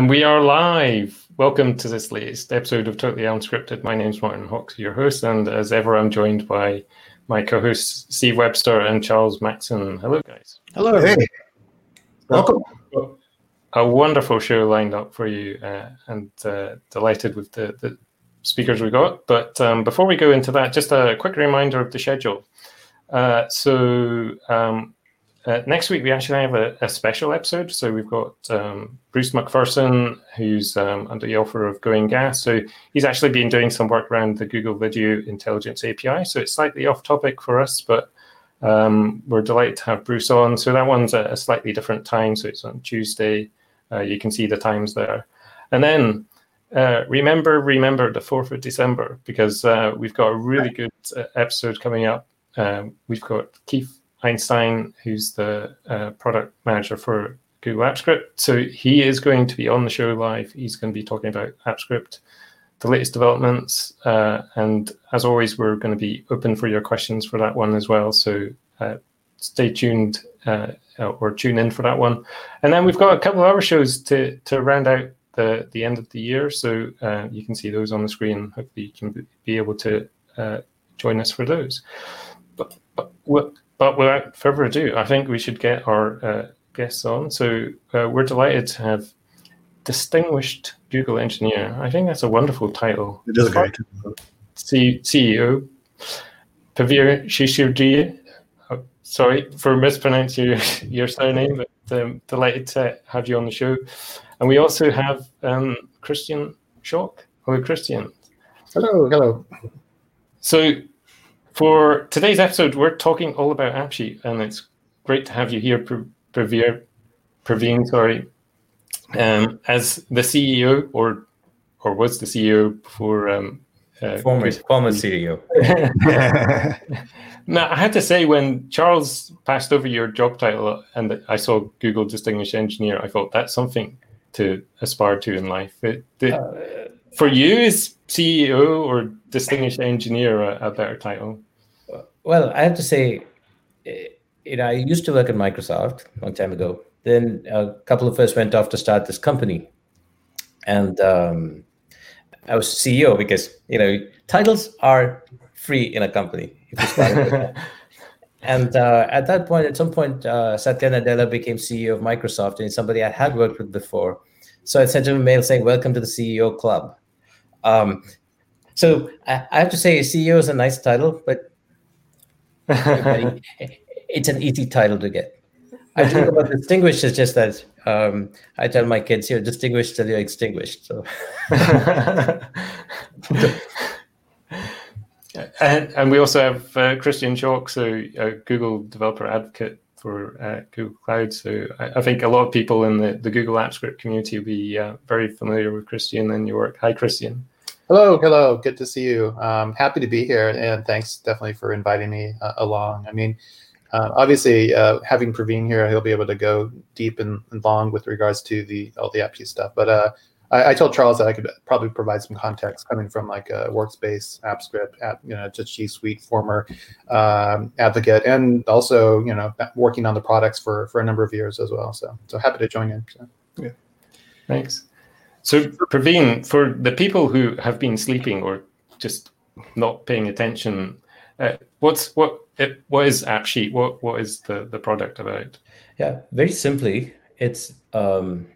And we are live. Welcome to this latest episode of Totally Unscripted. My name's Martin Hawksey, your host, and as ever, I'm joined by my co-hosts Steve Webster and Charles Maxson. Hello, guys. Hello. Hey. Welcome. A wonderful show lined up for you, uh, and uh, delighted with the, the, speakers we got. But um, before we go into that, just a quick reminder of the schedule. Uh, so um, uh, next week, we actually have a, a, special episode. So we've got um, Bruce McPherson, who's um, under the offer of Going Gas. So he's actually been doing some work around the Google Video Intelligence API. So it's slightly off topic for us, but um, we're delighted to have Bruce on. So that one's at a slightly different time. So it's on Tuesday. Uh, you can see the times there. And then uh, remember, remember the 4th of December, because uh, we've got a really good uh, episode coming up. Um, we've got Keith Einstein, who's the uh, product manager for Google Apps Script. So he is going to be on the show live. He's going to be talking about Apps Script, the latest developments. Uh, and as always, we're going to be open for your questions for that one as well. So uh, stay tuned uh, or tune in for that one. And then we've got a couple of other shows to, to round out the, the end of the year. So uh, you can see those on the screen. Hopefully, you can be able to uh, join us for those. But, but but without further ado, I think we should get our uh, guests on. So uh, we're delighted to have Distinguished Google Engineer. I think that's a wonderful title. It is great C- CEO, Pravir Shishirji. Oh, sorry for mispronouncing your, your surname, but um, delighted to have you on the show. And we also have um, Christian Schalk. Hello, Christian. Hello, hello. So for today's episode, we're talking all about AppSheet, and it's great to have you here, Pravir, Praveen, sorry, um, as the CEO, or or was the CEO before. Um, uh, former, former CEO. now, I had to say, when Charles passed over your job title and I saw Google Distinguished Engineer, I thought that's something to aspire to in life. It, it, uh, for you, is CEO or Distinguished Engineer a, a better title? Well, I have to say, eh, you know, I used to work at Microsoft a long time ago. Then a couple of us went off to start this company, and um, I was CEO because you know titles are free in a company. and uh, at that point, at some point, uh, Satya Nadella became CEO of Microsoft, and somebody I had worked with before. So I sent him a mail saying, "Welcome to the CEO club." Um, so I, I have to say, CEO is a nice title, but it's an easy title to get. I think about distinguished is just that um, I tell my kids, you're distinguished till you're extinguished. So. and, and we also have uh, Christian Schalk, so a Google developer advocate for uh, Google Cloud. So I, I, think a lot of people in the, the Google Apps Script community will be uh, very familiar with Christian and your work. Hi, Christian. Hello, hello. Good to see you. Um, happy to be here, and thanks definitely for inviting me uh, along. I mean, uh, obviously, uh, having Praveen here, he'll be able to go deep and, and long with regards to the all the AppSheet stuff. But uh, I, I, told Charles that I could probably provide some context coming from like a workspace, Apps Script, app, you know, just G Suite former um, advocate, and also you know working on the products for for a number of years as well. So so happy to join in. So. Yeah, thanks. So, Praveen, for the people who have been sleeping or just not paying attention, uh, what's what it, what is AppSheet? What what is the the product about? Yeah, very simply, it's um,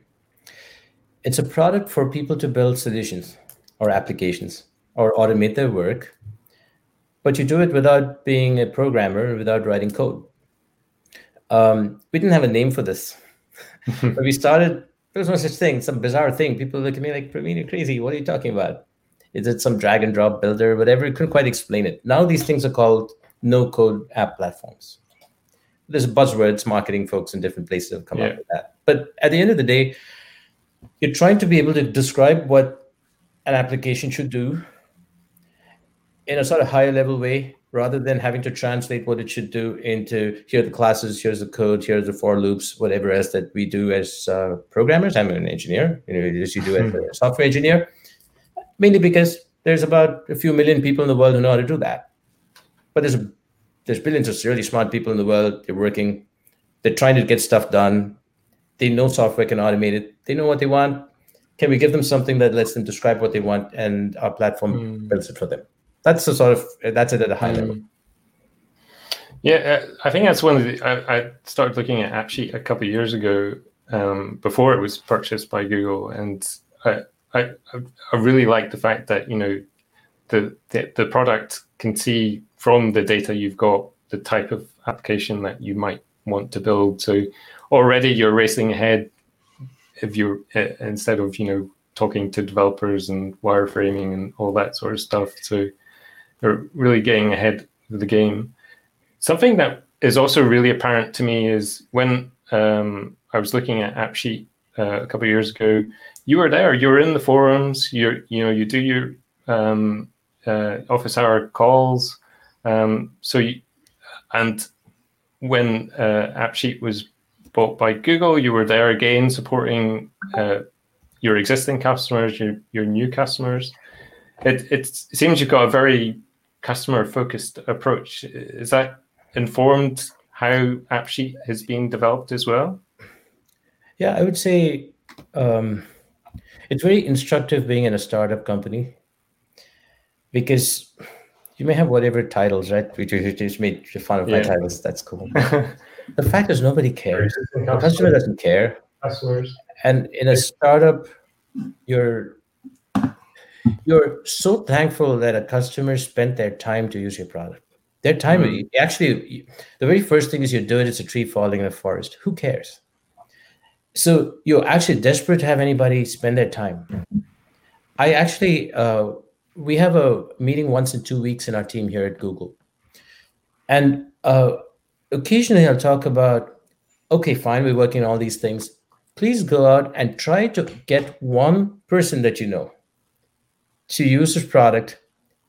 it's a product for people to build solutions or applications or automate their work, but you do it without being a programmer, without writing code. Um, we didn't have a name for this, but we started there's no such thing, some bizarre thing. People look at me like, Praveen, you're crazy. What are you talking about? Is it some drag and drop builder, whatever? You couldn't quite explain it. Now these things are called no code app platforms. There's buzzwords, marketing folks in different places have come yeah. up with that. But at the end of the day, you're trying to be able to describe what an application should do in a sort of higher level way rather than having to translate what it should do into here are the classes, here's the code, here's the for loops, whatever else that we do as uh, programmers. I'm an engineer, you know, as you do as a software engineer, mainly because there's about a few million people in the world who know how to do that. But there's a, there's billions of really smart people in the world. They're working, they're trying to get stuff done. They know software can automate it. They know what they want. can we give them something that lets them describe what they want and our platform mm. builds it for them that's the sort of that's it at a high mm. level yeah uh, i think that's one of the i, I started looking at appsheet a couple of years ago um, before it was purchased by google and I, I i really like the fact that you know the, the the product can see from the data you've got the type of application that you might want to build so already you're racing ahead if you're uh, instead of you know talking to developers and wireframing and all that sort of stuff. So you're really getting ahead of the game. Something that is also really apparent to me is when um, I was looking at AppSheet uh, a couple of years ago, you were there. You were in the forums. You you know you do your um, uh, office hour calls. Um, so you, and when uh, AppSheet was bought by Google. You were there again supporting uh, your existing customers, your, your new customers. It, it seems you've got a very customer focused approach. Is that informed how AppSheet has been developed as well? Yeah, I would say um, it's very instructive being in a startup company because you may have whatever titles, right? Which you just made fun of yeah. my titles. That's cool. The fact is, nobody cares. The customer doesn't care. Customers. And in a startup, you're you're so thankful that a customer spent their time to use your product. Their time, mm-hmm. actually, the very first thing is you do it. It's a tree falling in a forest. Who cares? So you're actually desperate to have anybody spend their time. I actually, uh, we have a meeting once in two weeks in our team here at Google, and uh, occasionally I'll talk about, okay, fine, we're working on all these things. Please go out and try to get one person that you know to use this product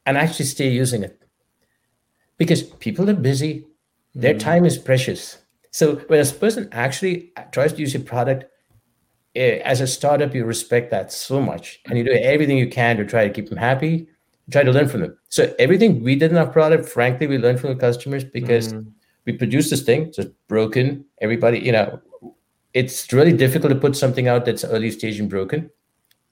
and actually stay using it. Because people are busy, their mm time is precious. So when a person actually tries to use your product, eh, as a startup, you respect that so much, and you do everything you can to try to keep them happy, try to learn from them. So everything we did in our product, frankly, we learned from the customers because mm we produced this thing, so it's broken. Everybody, you know, it's really difficult to put something out that's early stage and broken.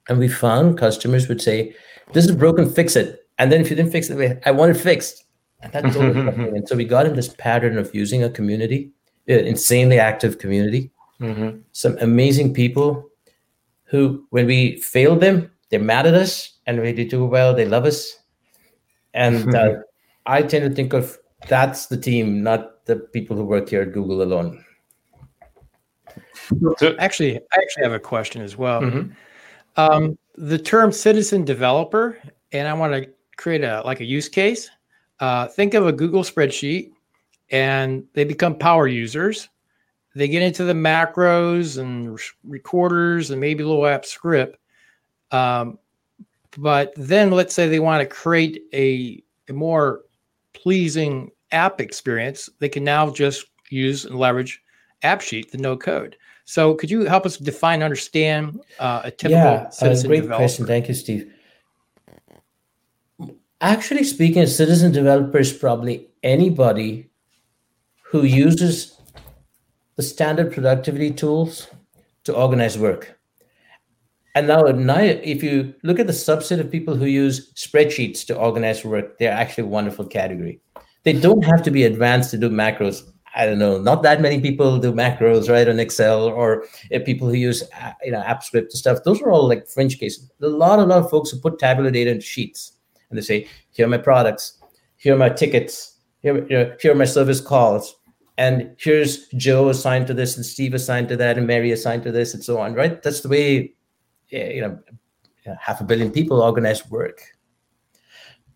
And we found customers would say, "This is broken, fix it." And then if you didn't fix it, I want it fixed. And that's and so we got in this pattern of using a community, an uh, insanely active community, mm-hmm. some amazing people who, when we failed them, they're mad at us, and when they do well, they love us. And uh, I tend to think of that's the team, not the people who work here at Google alone. So, actually, I actually have a question as well. Mm-hmm. Um, the term citizen developer, and I want to create a like a use case. Uh, think of a Google spreadsheet, and they become power users. They get into the macros and recorders and maybe a little app script. Um, but then let's say they want to create a, a more pleasing app experience, they can now just use and leverage AppSheet, the no code. So, could you help us define understand uh, a typical yeah, citizen great developer? question. Thank you, Steve. Actually speaking, a citizen developer is probably anybody who uses the standard productivity tools to organize work. And now, if you look at the subset of people who use spreadsheets to organize work, they're actually a wonderful category. They don't have to be advanced to do macros. I don't know. Not that many people do macros, right, on Excel, or uh, people who use uh, you know Apps Script and stuff. Those are all like fringe cases. A lot, a lot of folks who put tabular data into sheets, and they say, "Here are my products. Here are my tickets. Here, here are my service calls." And here's Joe assigned to this, and Steve assigned to that, and Mary assigned to this, and so on. Right? That's the way you know, half a billion people organize work.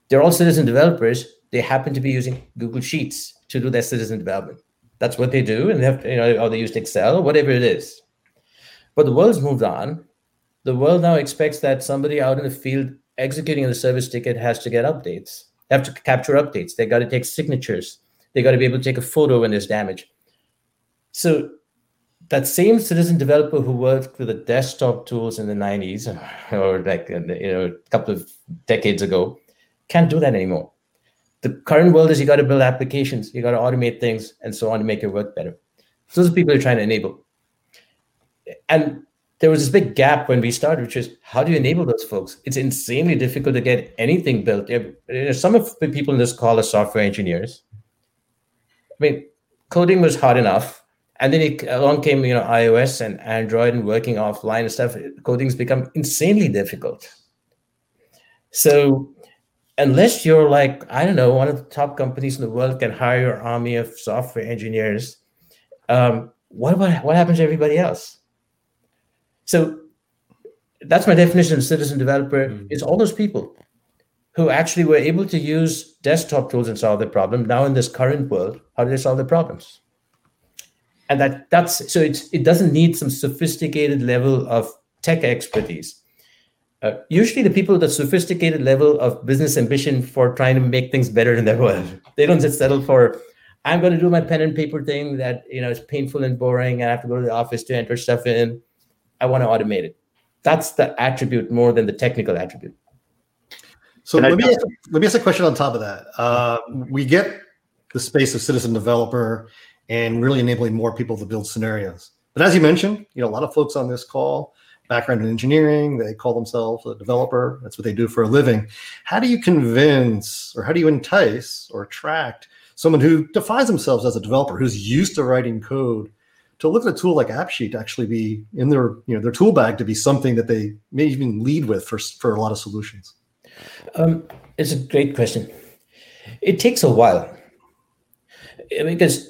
They're all citizen developers. They happen to be using Google Sheets to do their citizen development. That's what they do, and they have, you know, or they used Excel whatever it is. But the world's moved on. The world now expects that somebody out in the field executing the service ticket has to get updates. They have to capture updates. They got to take signatures. They got to be able to take a photo when there's damage. So that same citizen developer who worked with the desktop tools in the 90s or like you know a couple of decades ago can't do that anymore the current world is you got to build applications you got to automate things and so on to make your work better so those are people you're trying to enable and there was this big gap when we started, which is how do you enable those folks? It's insanely difficult to get anything built. Some of the people in this call are software engineers. I mean, coding was hard enough, and then it, along came you know iOS and Android and working offline and stuff. Coding's become insanely difficult. So unless you're like I don't know one of the top companies in the world can hire an army of software engineers, um, what about what happens to everybody else? So that's my definition of citizen developer. Mm. It's all those people who actually were able to use desktop tools and solve the problem. Now in this current world, how do they solve the problems? And that that's so it's it doesn't need some sophisticated level of tech expertise. Uh, usually the people with a sophisticated level of business ambition for trying to make things better in their world. They don't just settle for I'm going to do my pen and paper thing that you know is painful and boring. And I have to go to the office to enter stuff in. I want to automate it. That's the attribute more than the technical attribute. So let me, ask, let me ask a question on top of that. Uh, we get the space of citizen developer and really enabling more people to build scenarios. But as you mentioned, you know, a lot of folks on this call, background in engineering, they call themselves a developer. That's what they do for a living. How do you convince or how do you entice or attract someone who defines themselves as a developer, who's used to writing code to look at a tool like AppSheet to actually be in their you know their tool bag to be something that they may even lead with for for a lot of solutions? Um, it's a great question. It takes a while because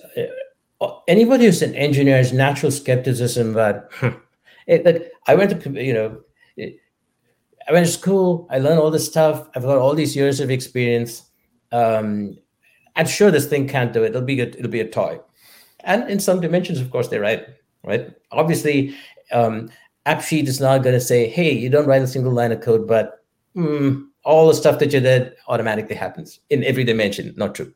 uh, anybody who's an engineer has natural skepticism that it, that I went to you know I went to school, I learned all this stuff, I've got all these years of experience. Um, I'm sure this thing can't do it. It'll be a, it'll be a toy and in some dimensions, of course, they're right. Right? Obviously, um, AppSheet is not going to say, "Hey, you don't write a single line of code, but mm, all the stuff that you did automatically happens in every dimension." Not true.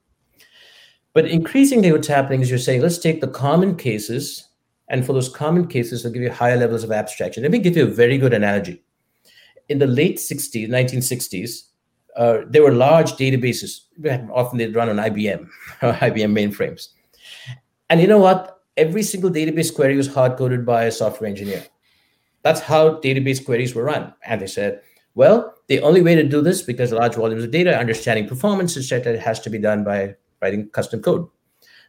But increasingly, what's happening is you're saying, "Let's take the common cases, and for those common cases, they'll give you higher levels of abstraction." Let me give you a very good analogy. In the late 60s, 1960s, uh, there were large databases. Often they'd run on IBM, IBM mainframes and you know what? Every single database query was hard coded by a software engineer. That's how database queries were run. And they said, well, the only way to do this, because large volumes of data, understanding performance, etc., has to be done by writing custom code.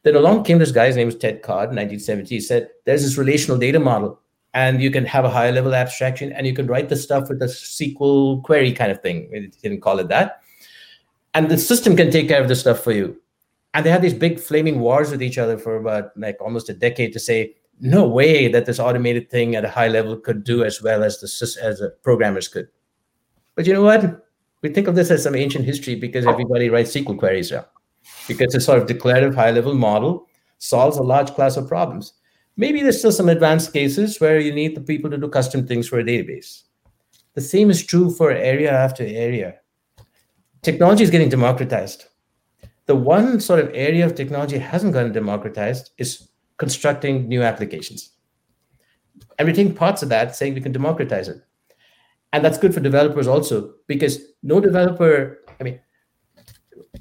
Then along came this guy, his name was Ted Codd in 1970. He said, there's this relational data model, and you can have a higher level abstraction, and you can write the stuff with a SQL query kind of thing. He didn't call it that. And the system can take care of the stuff for you and they had these big flaming wars with each other for about like almost a decade to say no way that this automated thing at a high level could do as well as the as the programmers could but you know what we think of this as some ancient history because everybody writes sql queries now because it's sort of declarative high level model solves a large class of problems maybe there's still some advanced cases where you need the people to do custom things for a database the same is true for area after area technology is getting democratized the one sort of area of technology hasn't gotten democratized is constructing new applications. And we take parts of that saying we can democratize it. And that's good for developers also, because no developer, I mean,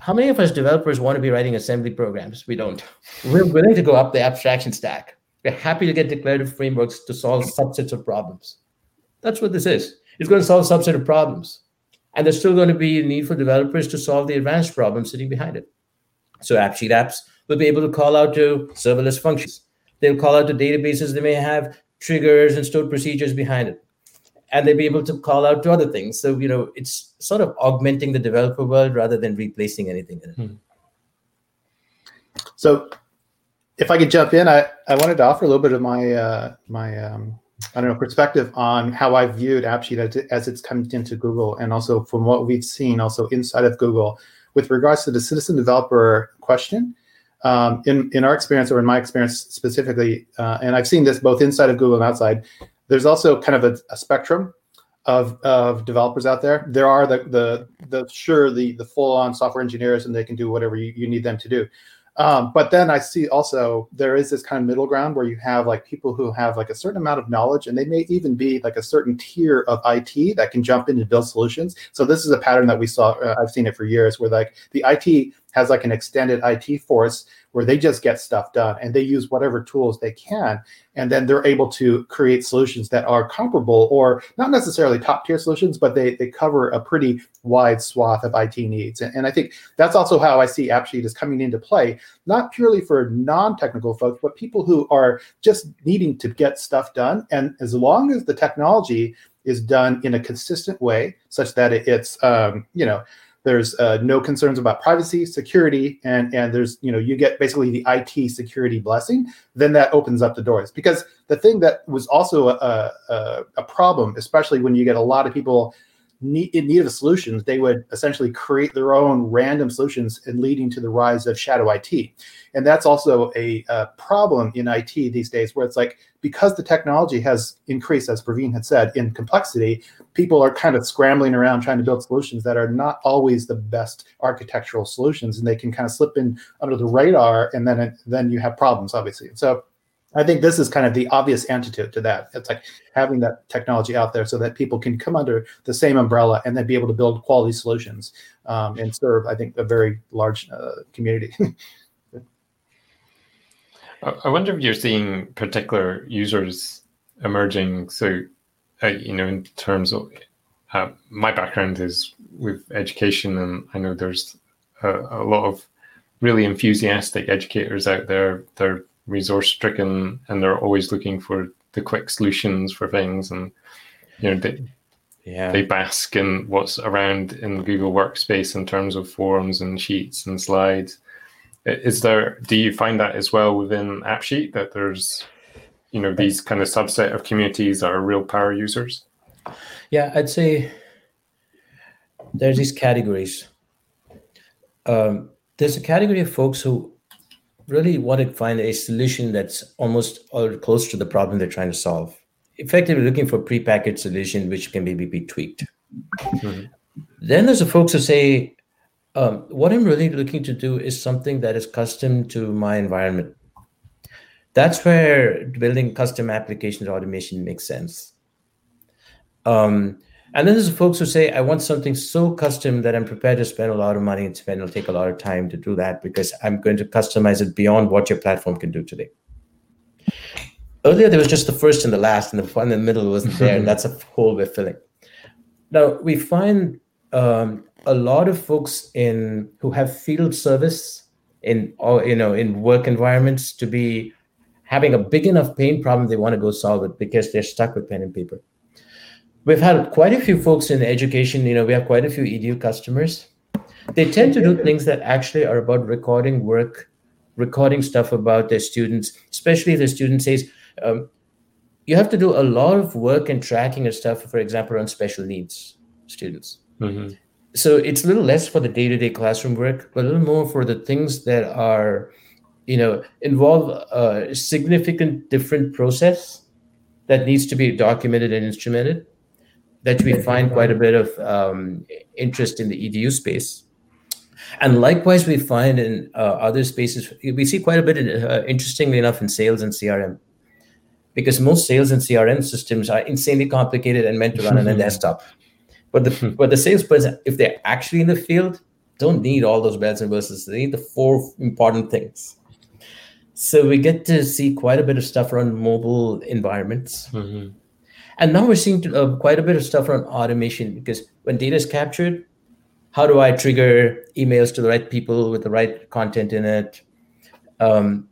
how many of us developers want to be writing assembly programs? We don't. We're willing to go up the abstraction stack. We're happy to get declarative frameworks to solve subsets of problems. That's what this is. It's going to solve a subset of problems. And there's still going to be a need for developers to solve the advanced problems sitting behind it. So AppSheet apps will be able to call out to serverless functions. They'll call out to databases. They may have triggers and stored procedures behind it. And they'll be able to call out to other things. So, you know, it's sort of augmenting the developer world rather than replacing anything in it. Hmm. So if I could jump in, I, I wanted to offer a little bit of my uh, my um, I don't know perspective on how I viewed AppSheet as, as it's come into Google, and also from what we've seen also inside of Google with regards to the citizen developer question. Um, in in our experience or in my experience specifically, uh, and I've seen this both inside of Google and outside. There's also kind of a, a spectrum of, of developers out there. There are the the the sure the the full on software engineers and they can do whatever you, you need them to do. Um, but then I see also there is this kind of middle ground where you have like people who have like a certain amount of knowledge and they may even be like a certain tier of IT that can jump in and build solutions. So this is a pattern that we saw. Uh, I've seen it for years where like the IT has like an extended IT force where they just get stuff done and they use whatever tools they can. And then they're able to create solutions that are comparable or not necessarily top tier solutions, but they, they cover a pretty wide swath of IT needs. And, and I think that's also how I see AppSheet is coming into play, not purely for non technical folks, but people who are just needing to get stuff done. And as long as the technology is done in a consistent way, such that it's, um, you know, there's uh, no concerns about privacy, security, and and there's you know you get basically the IT security blessing. Then that opens up the doors because the thing that was also a, a, a problem, especially when you get a lot of people need, in need of solutions, they would essentially create their own random solutions and leading to the rise of shadow IT. And that's also a, a, problem in IT these days, where it's like because the technology has increased, as Praveen had said, in complexity, people are kind of scrambling around trying to build solutions that are not always the best architectural solutions, and they can kind of slip in under the radar, and then it, then you have problems, obviously. So I think this is kind of the obvious antidote to that. It's like having that technology out there so that people can come under the same umbrella and then be able to build quality solutions um, and serve, I think, a very large uh, community. I wonder if you're seeing particular users emerging. So, uh, you know, in terms of uh, my background is with education, and I know there's a, a lot of really enthusiastic educators out there. They're resource stricken and they're always looking for the quick solutions for things. And you know they, yeah. they bask in what's around in google workspace in terms of forms and sheets and slides. Is there do you find that as well within appsheet that there's you know these kind of subset of communities are real power users? Yeah i'd say there's these categories. Um, there's a category of folks who really want to find a solution that's almost or close to the problem they're trying to solve. Effectively looking for prepackaged solution which can maybe be tweaked. Mm-hmm. Then there's the folks who say, um, what I'm really looking to do is something that is custom to my environment. That's where building custom applications automation makes sense. Um, and then there's folks who say, I want something so custom that I'm prepared to spend a lot of money and spend, it'll take a lot of time to do that because I'm going to customize it beyond what your platform can do today. Earlier, there was just the first and the last, and the one in the middle wasn't there. and that's a hole we're filling. Now, we find um, a lot of folks in who have field service in or you know in work environments to be having a big enough pain problem they want to go solve it because they're stuck with pen and paper we've had quite a few folks in education you know we have quite a few edu customers. They tend to do things that actually are about recording work recording stuff about their students especially if the student says um, you have to do a lot of work and tracking and stuff for example on special needs students. Mm-hmm. so it's a little less for the day-to-day classroom work but a little more for the things that are you know involve a significant different process that needs to be documented and instrumented that we find quite a bit of um, interest in the edu space. And likewise we find in uh, other spaces we see quite a bit in, uh, interestingly enough in sales and crm because most sales and crm systems are insanely complicated and meant to run on a desktop. But the but the salesperson if they're actually in the field don't need all those bells and whistles. They need the four important things. So we get to see quite a bit of stuff around mobile environments. Mm-hmm and now we're seeing uh, quite a bit of stuff around automation because when data is captured, how do I trigger emails to the right people with the right content in it? Um,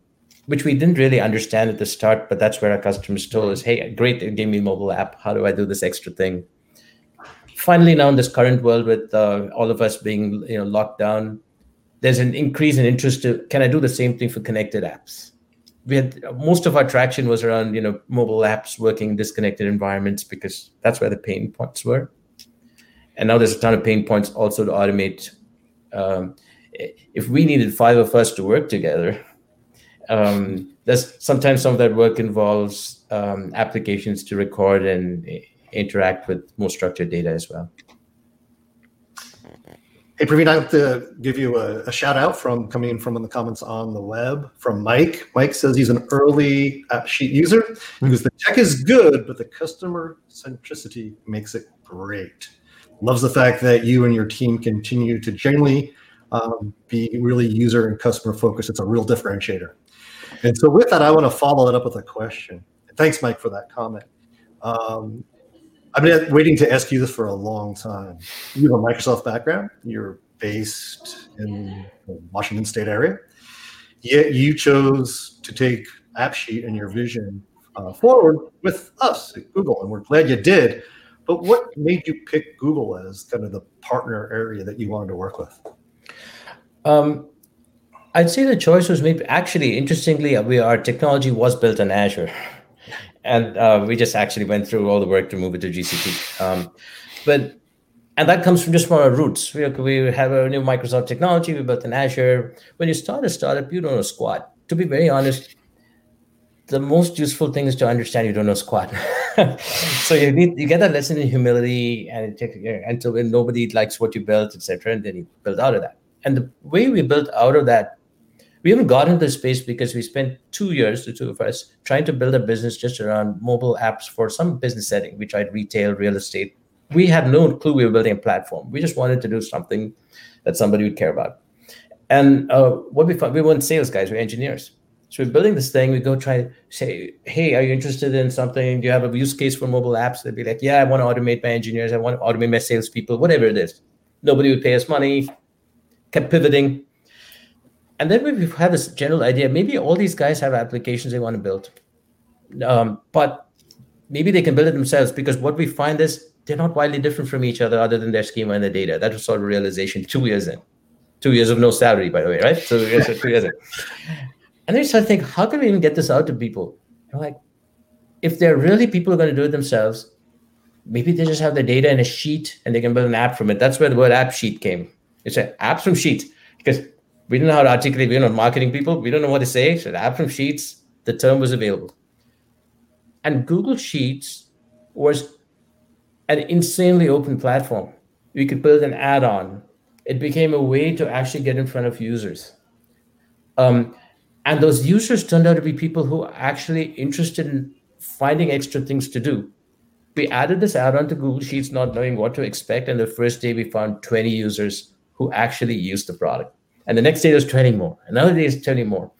which we didn't really understand at the start, but that's where our customers told us, hey, great, they gave me mobile app. How do I do this extra thing? Finally, now in this current world with uh, all of us being you know locked down, there's an increase in interest to can I do the same thing for connected apps? We had most of our traction was around you know mobile apps working in disconnected environments because that's where the pain points were. And now there's a ton of pain points also to automate um, if we needed five of us to work together um, there's sometimes some of that work involves um, applications to record and interact with more structured data as well Hey, Praveen, I have to give you a, a, shout out from coming in from the comments on the web from Mike. Mike says he's an early sheet user because the tech is good, but the customer centricity makes it great. Loves the fact that you and your team continue to genuinely um, be really user and customer focused. It's a real differentiator. And so, with that, I want to follow it up with a question. Thanks, Mike, for that comment. Um, I've been waiting to ask you this for a long time. You have a Microsoft background. You're based in the Washington State area. Yet you chose to take AppSheet and your vision uh, forward with us at Google, and we're glad you did. But what made you pick Google as kind of the partner area that you wanted to work with? Um, I'd say the choice was maybe actually interestingly, we, our technology was built on Azure and uh, we just actually went through all the work to move it to GCP. Um, but and that comes from just from our roots. We, we have a new Microsoft technology. We built in Azure. When you start a startup, you don't know squat. To be very honest, the most useful thing is to understand you don't know squat. so you need you get that lesson in humility and it takes until when nobody likes what you built, etc. And then you build out of that. And the way we built out of that we haven't got into this space because we spent two years, the two of us, trying to build a business just around mobile apps for some business setting. We tried retail, real estate. We had no clue we were building a platform. We just wanted to do something that somebody would care about. And uh, what we found, we weren't sales guys, we're engineers. So we're building this thing. We go try say, hey, are you interested in something? Do you have a use case for mobile apps? They'd be like, yeah, I want to automate my engineers. I want to automate my salespeople, whatever it is. Nobody would pay us money. Kept pivoting and then we've had this general idea maybe all these guys have applications they want to build. Um, but maybe they can build it themselves because what we find is they're not widely different from each other other than their schema and the data. That was sort of realization two years in. Two years of no salary by the way right? So two years in. And then you start thinking how can we even get this out to people? You're like if they're really people who are going to do it themselves maybe they just have the data in a sheet and they can build an app from it. That's where the word app sheet came. It's an apps from sheet. Because we don't know how to articulate. We're not marketing people. We don't know what to say. So the app from Sheets, the term was available. And Google Sheets was an insanely open platform. We could build an add-on. It became a way to actually get in front of users. Um, and those users turned out to be people who are actually interested in finding extra things to do. We added this add-on to Google Sheets, not knowing what to expect. And the first day we found 20 users who actually used the product. And the next day there's 20 more. Another day is 20 more.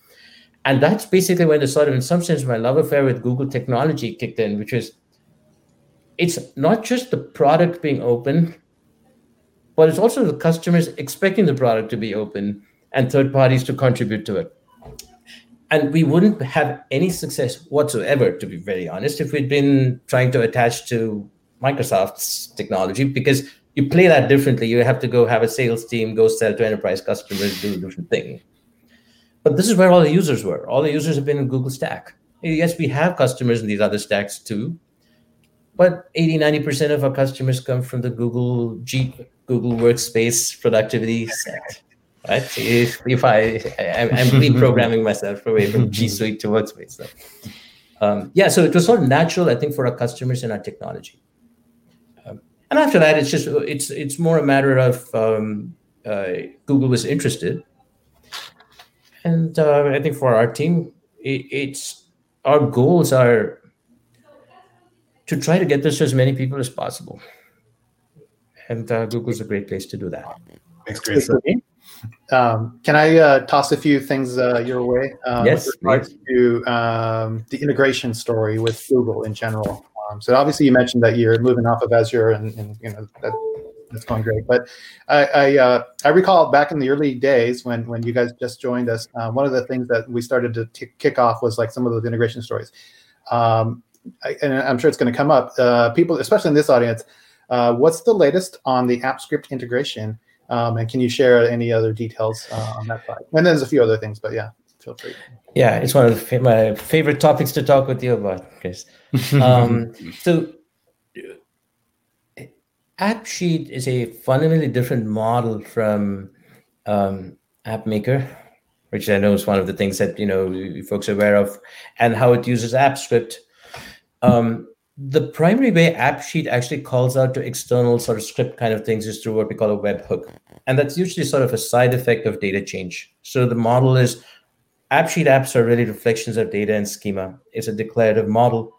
And that's basically when the sort of, in some sense, my love affair with Google technology kicked in, which is it's not just the product being open, but it's also the customers expecting the product to be open and third parties to contribute to it. And we wouldn't have any success whatsoever, to be very honest, if we'd been trying to attach to Microsoft's technology because you play that differently. You have to go have a sales team, go sell to enterprise customers, do a different thing. But this is where all the users were. All the users have been in Google Stack. Yes, we have customers in these other stacks too, but 80, 90% of our customers come from the Google G, Google Workspace productivity set. Right? So if, if I, I am reprogramming myself away from G Suite to Workspace. So, um, yeah, so it was sort of natural, I think, for our customers and our technology and after that, it's just it's it's more a matter of um, uh, Google was interested, and uh, I think for our team, it, it's our goals are to try to get this to as many people as possible, and uh, Google's a great place to do that. Thanks, great. Um, can I uh, toss a few things uh, your way? Um, yes. With regards to um, the integration story with Google in general. Um, so obviously you mentioned that you're moving off of Azure and, and you know that, that's going great. But I I, uh, I, recall back in the early days when when you guys just joined us, uh, one of the things that we started to t- kick off was like some of those integration stories. Um, I, and I'm sure it's going to come up. Uh, people, especially in this audience, uh, what's the latest on the Apps Script integration? Um, and can you share any other details uh, on that side? And then there's a few other things, but yeah, feel free. Yeah, it's one of the, my favorite topics to talk with you about, Chris. Um, so, AppSheet is a fundamentally different model from um, AppMaker, which I know is one of the things that you know folks are aware of, and how it uses Apps Script. Um, the primary way AppSheet actually calls out to external sort of script kind of things is through what we call a webhook, and that's usually sort of a side effect of data change. So the model is AppSheet apps are really reflections of data and schema. It's a declarative model.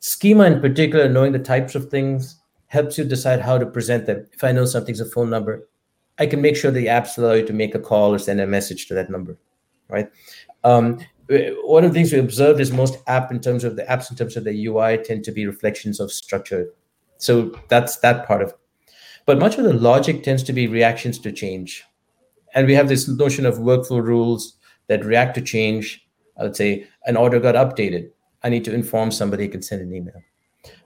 Schema, in particular, knowing the types of things helps you decide how to present them. If I know something's a phone number, I can make sure the apps allow you to make a call or send a message to that number, right? Um, one of the things we observed is most app in terms of the apps in terms of the UI tend to be reflections of structure. So that's that part of it. But much of the logic tends to be reactions to change. And we have this notion of workflow rules that react to change. I would say an order got updated. I need to inform somebody, I can send an email.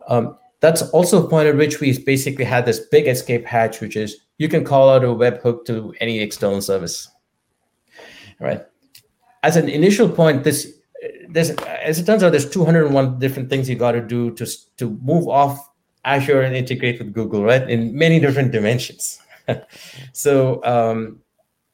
Um, that's also a point at which we basically had this big escape hatch, which is you can call out a webhook to any external service. Right. As an initial point, this there's as it turns out, there's 201 different things you got to do to to move off Azure and integrate with Google, right? In many different dimensions. so um,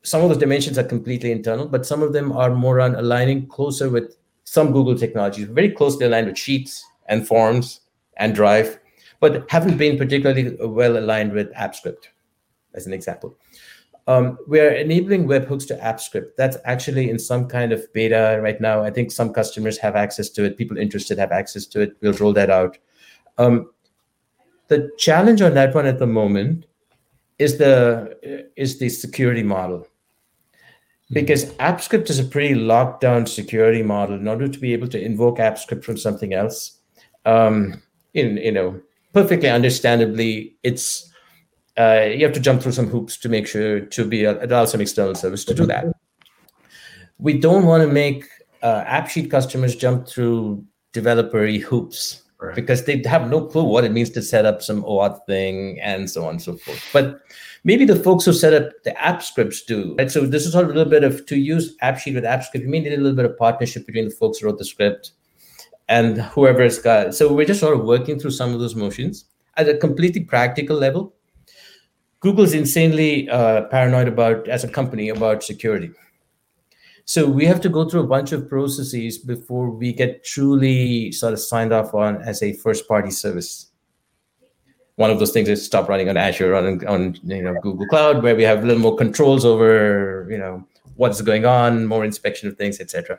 some of those dimensions are completely internal, but some of them are more on aligning closer with some Google technologies, very closely aligned with Sheets and Forms and Drive, but haven't been particularly well aligned with Apps Script, as an example. Um, we are enabling webhooks to Apps Script. That's actually in some kind of beta right now. I think some customers have access to it. People interested have access to it. We'll roll that out. Um, the challenge on that one at the moment is the is the security model. Because Apps Script is a pretty locked down security model. In order to be able to invoke Apps Script from something else, um, in you know perfectly understandably, it's uh, you have to jump through some hoops to make sure to be uh, allow some external service to do that. We don't want to make uh, AppSheet customers jump through developer hoops right. because they have no clue what it means to set up some OAuth thing and so on and so forth. But maybe the folks who set up the app scripts do. Right? So this is a little bit of to use AppSheet with Apps Script. You need a little bit of partnership between the folks who wrote the script and whoever's got. So we're just sort of working through some of those motions at a completely practical level. Google's insanely uh, paranoid about, as a company, about security. So we have to go through a bunch of processes before we get truly sort of signed off on as a first party service. One of those things is stop running on Azure on, on you know Google Cloud, where we have a little more controls over you know what's going on, more inspection of things, etc.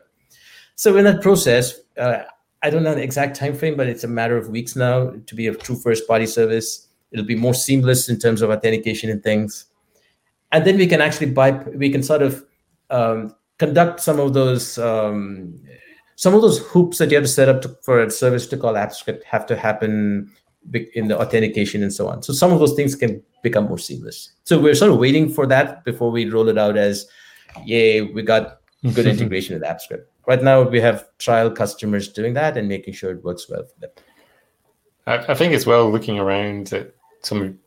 So in that process, uh, I don't know the exact time frame, but it's a matter of weeks now to be a true first party service. It'll be more seamless in terms of authentication and things, and then we can actually buy. We can sort of um, conduct some of those um, some of those hoops that you have to set up to, for a service to call Apps Script have to happen in the authentication and so on. So some of those things can become more seamless. So we're sort of waiting for that before we roll it out as, yay, we got good integration with Apps Script. Right now, we have trial customers doing that and making sure it works well for them. I, I think as well, looking around at some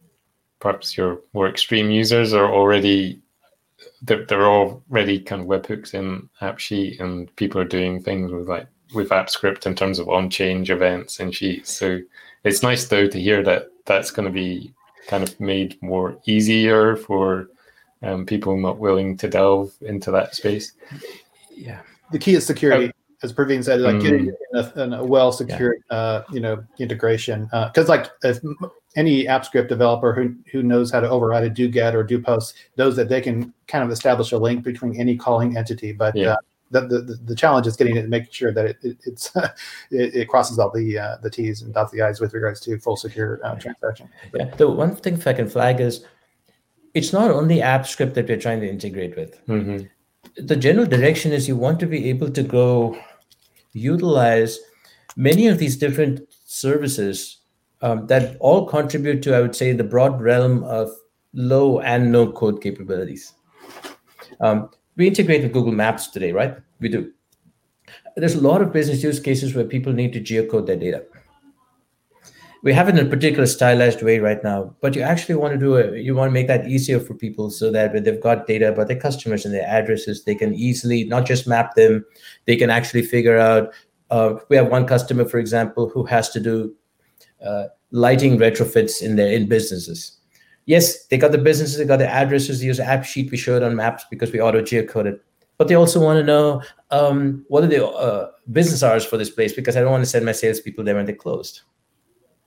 perhaps your more extreme users are already they're, they're already kind of webhooks in AppSheet, and people are doing things with like with Apps Script in terms of on change events and sheets. So it's nice though to hear that that's going to be kind of made more easier for um, people not willing to delve into that space. Yeah, the key is security. Oh. As Praveen said, like mm. getting a, a well secured, yeah. uh, you know, integration. Because uh, like if any Apps Script developer who, who knows how to override a do get or do post knows that they can kind of establish a link between any calling entity. But yeah. uh, the, the, the challenge is getting it, making sure that it, it it's it, it, crosses all the uh, the T's and dots the I's with regards to full secure uh, transaction. Yeah. The one thing if I can flag is it's not only Apps Script that we're trying to integrate with. Mm-hmm. The general direction is you want to be able to go utilize many of these different services um, that all contribute to, I would say, the broad realm of low and no code capabilities. Um, we integrate with Google Maps today, right? We do. There's a lot of business use cases where people need to geocode their data. We have it in a particular stylized way right now, but you actually want to do it, you want to make that easier for people so that when they've got data about their customers and their addresses, they can easily not just map them, they can actually figure out. Uh, we have one customer, for example, who has to do uh, lighting retrofits in their in businesses. Yes, they got the businesses, they got the addresses, they use AppSheet, we showed on maps because we auto geocoded. But they also want to know um, what are the uh, business hours for this place because I don't want to send my salespeople there when they're closed.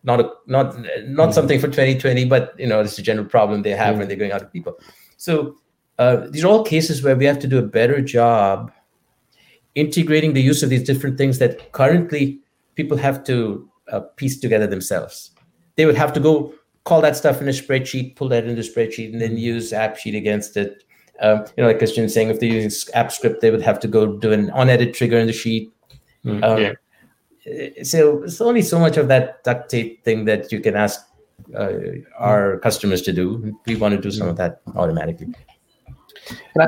Not a, not not mm-hmm. something for 2020, but you know it's a general problem they have mm-hmm. when they're going out to people. So uh, these are all cases where we have to do a better job integrating the use of these different things that currently people have to uh, piece together themselves. They would have to go call that stuff in a spreadsheet, pull that into the spreadsheet, and then mm-hmm. use AppSheet against it. Um, you know, like Christian saying, if they're using Apps Script, they would have to go do an on-edit trigger in the sheet. Mm, um, yeah. So it's only so much of that duct tape thing that you can ask uh, our customers to do. We want to do some of that automatically.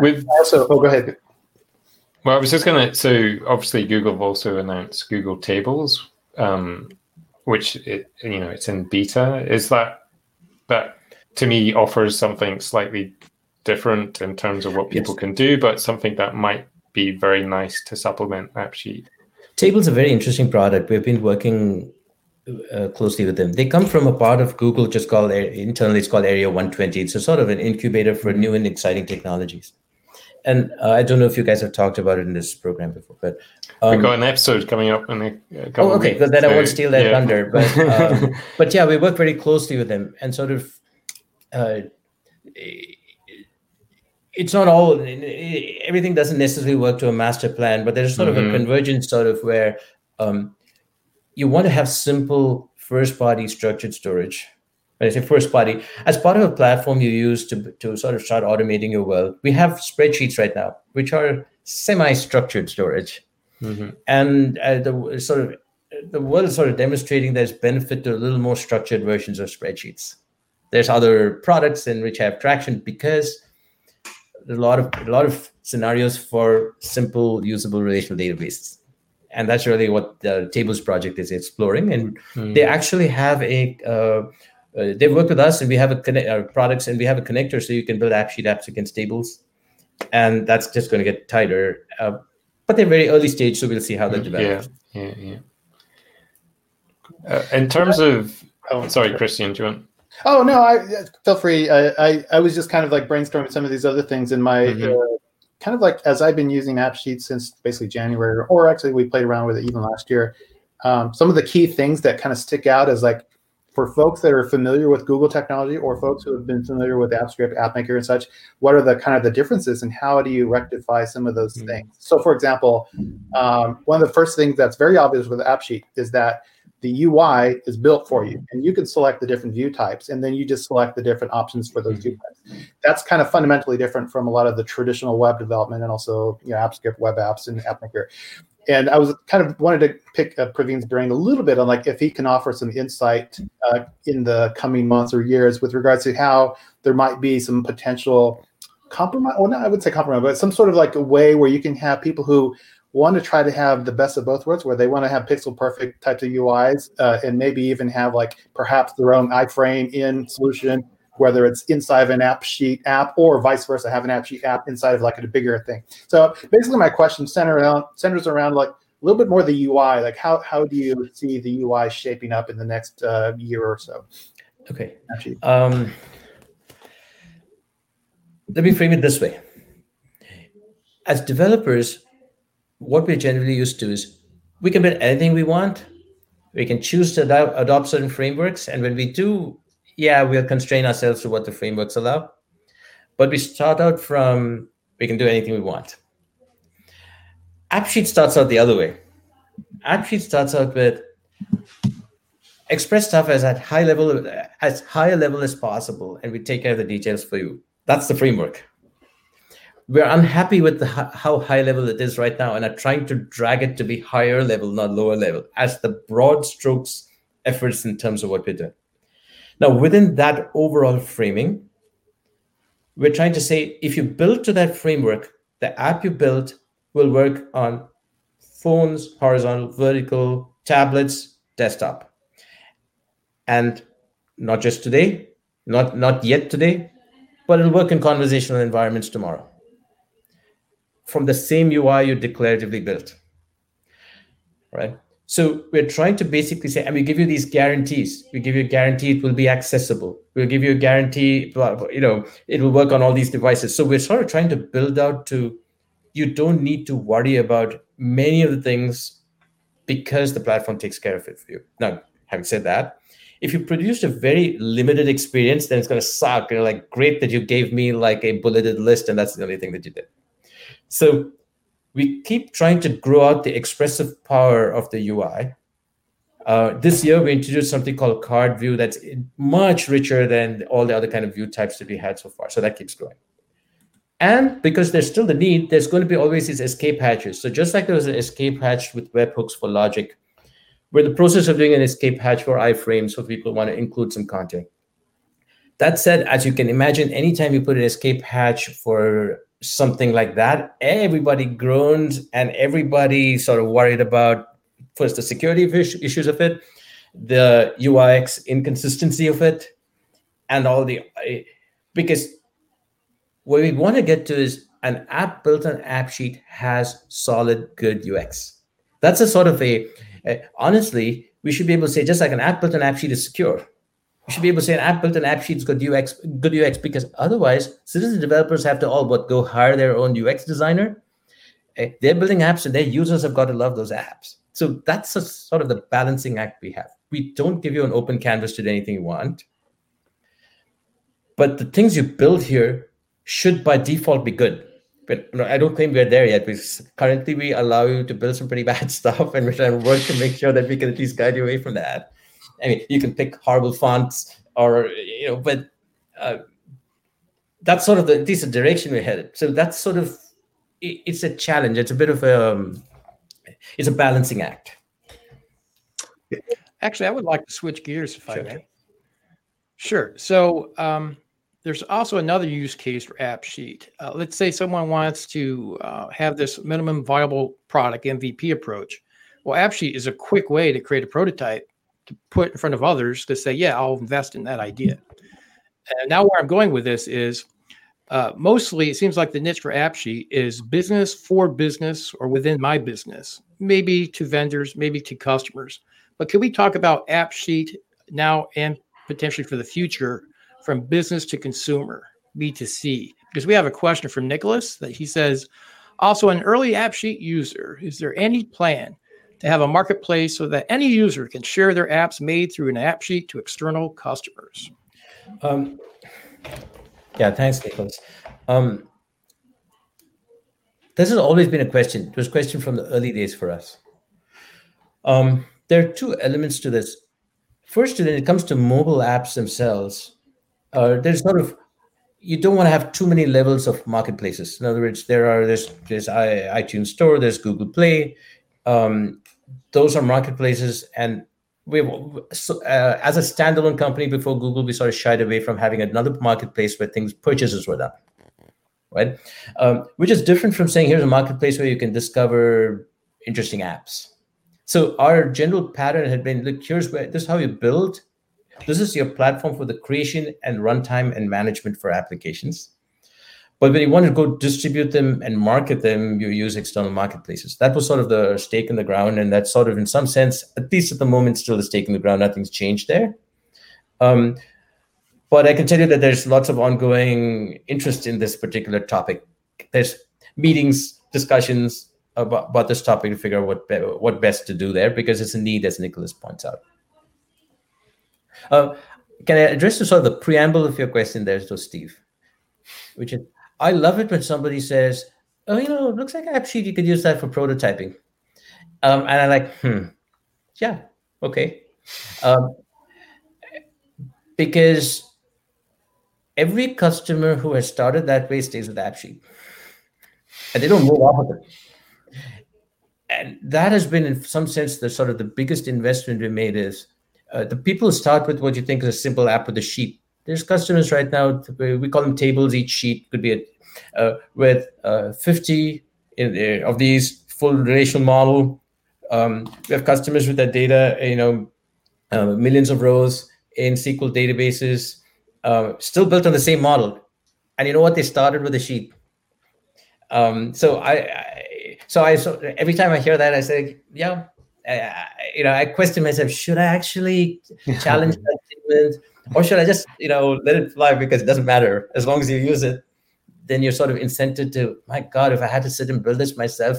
We've also, oh, go ahead. Well, I was just gonna. So obviously, Google have also announced Google Tables, um, which it, you know it's in beta. Is that that to me offers something slightly different in terms of what people yes. can do, but something that might be very nice to supplement AppSheet. Tables a very interesting product. We've been working uh, closely with them. They come from a part of Google just called internally it's called Area 120. It's a sort of an incubator for new and exciting technologies. And uh, I don't know if you guys have talked about it in this program before, but um, we got an episode coming up in a couple. Oh, okay, because then so, I won't steal that yeah. thunder. But um, but yeah, we work very closely with them and sort of. Uh, it's not all everything doesn't necessarily work to a master plan, but there's sort mm-hmm. of a mm-hmm. convergence sort of where um, you want to have simple first party structured storage. I say first party, as part of a platform you use to, to sort of start automating your world, we have spreadsheets right now, which are semi structured storage. Mm-hmm. And uh, the sort of the world is sort of demonstrating there's benefit to a little more structured versions of spreadsheets. There's other products in which have traction because there's a lot of a lot of scenarios for simple usable relational databases and that's really what the tables project is exploring and mm. they actually have a uh, uh, they work with us and we have a connect our uh, products and we have a connector so you can build AppSheet apps against tables. And that's just going to get tighter uh, but they're very early stage so we'll see how that develops yeah yeah yeah. Uh, in terms of oh sorry christian do you want? Oh no i feel free. I, I, I was just kind of like brainstorming some of these other things in my mm-hmm. uh, kind of like as I've been using AppSheets since basically January, or actually we played around with it even last year. Um, some of the key things that kind of stick out is like for folks that are familiar with Google technology or folks who have been familiar with Apps Script, AppMaker, and such, what are the kind of the differences and how do you rectify some of those mm-hmm. things? So, for example, um, one of the first things that's very obvious with AppSheet is that the UI is built for you, and you can select the different view types, and then you just select the different options for those view mm-hmm. types. That's kind of fundamentally different from a lot of the traditional web development and also you know Apps Script web apps and AppMaker. And I was kind of wanted to pick uh, Praveen's brain a little bit on like if he can offer some insight uh, in the coming months or years with regards to how there might be some potential compromise. Well, not I would say compromise, but some sort of like a way where you can have people who want to try to have the best of both worlds, where they want to have pixel perfect types of UIs uh, and maybe even have like perhaps their own iframe in solution, whether it's inside of an AppSheet app or vice versa, have an AppSheet app inside of like a bigger thing. So basically, my question center around, centers around like a little bit more the UI. Like how how do you see the UI shaping up in the next uh, year or so? Okay. Um, let me frame it this way. As developers, what we're generally used to is we can build anything we want. We can choose to adopt, adopt certain frameworks. And when we do, yeah, we'll constrain ourselves to what the frameworks allow. But we start out from we can do anything we want. AppSheet starts out the other way. AppSheet starts out with express stuff as at high level as high a level as possible, and we take care of the details for you. That's the framework we're unhappy with the, how high level it is right now and are trying to drag it to be higher level, not lower level, as the broad strokes efforts in terms of what we're doing. Now, within that overall framing, we're trying to say if you build to that framework, the app you built will work on phones, horizontal, vertical, tablets, desktop. And not just today, not, not yet today, but it'll work in conversational environments tomorrow from the same UI you declaratively built. Right? So we're trying to basically say, and we give you these guarantees. We give you a guarantee it will be accessible. We'll give you a guarantee, you know, it will work on all these devices. So we're sort of trying to build out to you don't need to worry about many of the things because the platform takes care of it for you. Now, having said that, if you produced a very limited experience, then it's going to suck. You're like, great that you gave me like a bulleted list, and that's the only thing that you did. So we keep trying to grow out the expressive power of the UI Uh, this year, we introduced something called card view that's much richer than all the other kind of view types that we had so far. So that keeps growing. And because there's still the need, there's going to be always these escape hatches. So just like there was an escape hatch with webhooks for logic, we're in the process of doing an escape hatch for iframes so people want to include some content. That said, as you can imagine, anytime you put an escape hatch for something like that, everybody groaned and everybody sort of worried about first the security issues of it, the UX inconsistency of it, and all the eh, because what we want to get to is an app built on AppSheet has solid good UX. That's a sort of a, a honestly, we should be able to say just like an app built on AppSheet is secure. We should be able to say an app built on AppSheet is good UX, good UX because otherwise citizen developers have to all but go hire their own UX designer. Eh, they're building apps and their users have got to love those apps. So that's a sort of the balancing act we have. We don't give you an open canvas to do anything you want. But the things you build here should by default be good. But I don't claim we're there yet because currently we allow you to build some pretty bad stuff and we're trying to work to make sure that we can at least guide you away from that. I mean, you can pick horrible fonts or, you know, but uh, that's sort of the decent direction we're headed. So that's sort of, it, it's a challenge. It's a bit of a, um, it's a balancing act. Actually, I would like to switch gears if sure. I may. Sure. So um, there's also another use case for AppSheet. Uh, let's say someone wants to uh, have this minimum viable product MVP approach. Well, AppSheet is a quick way to create a prototype to put in front of others to say, yeah, I'll invest in that idea. And now where I'm going with this is uh, mostly it seems like the niche for AppSheet is business for business or within my business, maybe to vendors, maybe to customers. But can we talk about AppSheet now and potentially for the future from business to consumer, B2C? Because we have a question from Nicholas that he says, also an early AppSheet user, is there any plan to have a marketplace so that any user can share their apps made through an AppSheet to external customers? Um, yeah, thanks, Nicholas. Um, this has always been a question. It was a question from the early days for us. Um, there are two elements to this. First, when it comes to mobile apps themselves, uh, there's sort of you don't want to have too many levels of marketplaces. In other words, there are there's there's iTunes Store, there's Google Play. Um, those are marketplaces, and we so, uh, as a standalone company before Google, we sort of shied away from having another marketplace where things purchases were done, right? Um, which is different from saying here's a marketplace where you can discover interesting apps. So our general pattern had been look here's where this is how you build. This is your platform for the creation and runtime and management for applications. But when you want to go distribute them and market them, you use external marketplaces. That was sort of the stake in the ground. And that's sort of, in some sense, at least at the moment, still the stake in the ground. Nothing's changed there. Um, but I can tell you that there's lots of ongoing interest in this particular topic. There's meetings, discussions about, about this topic to figure out what, be, what best to do there because it's a need, as Nicholas points out. Uh, can I address the sort of the preamble of your question there, so Steve? Which is I love it when somebody says, "Oh, you know, it looks like AppSheet. You could use that for prototyping," um, and I'm like, "Hmm, yeah, okay," um, because every customer who has started that way stays with AppSheet, and they don't move off of it. And that has been, in some sense, the sort of the biggest investment we made is uh, the people start with what you think is a simple app with a sheet there's customers right now, we call them tables. Each sheet could be a, uh, with uh, 50 in, of these full relational model. Um, we have customers with that data, you know, uh, millions of rows in SQL databases, uh, still built on the same model. And you know what? They started with a sheet. Um, so I, I, so I, so every time I hear that, I say, yeah, I, you know, I question myself: Should I actually challenge that statement? Or should I just you know let it fly because it doesn't matter as long as you use it? Then you're sort of incented to my God, if I had to sit and build this myself,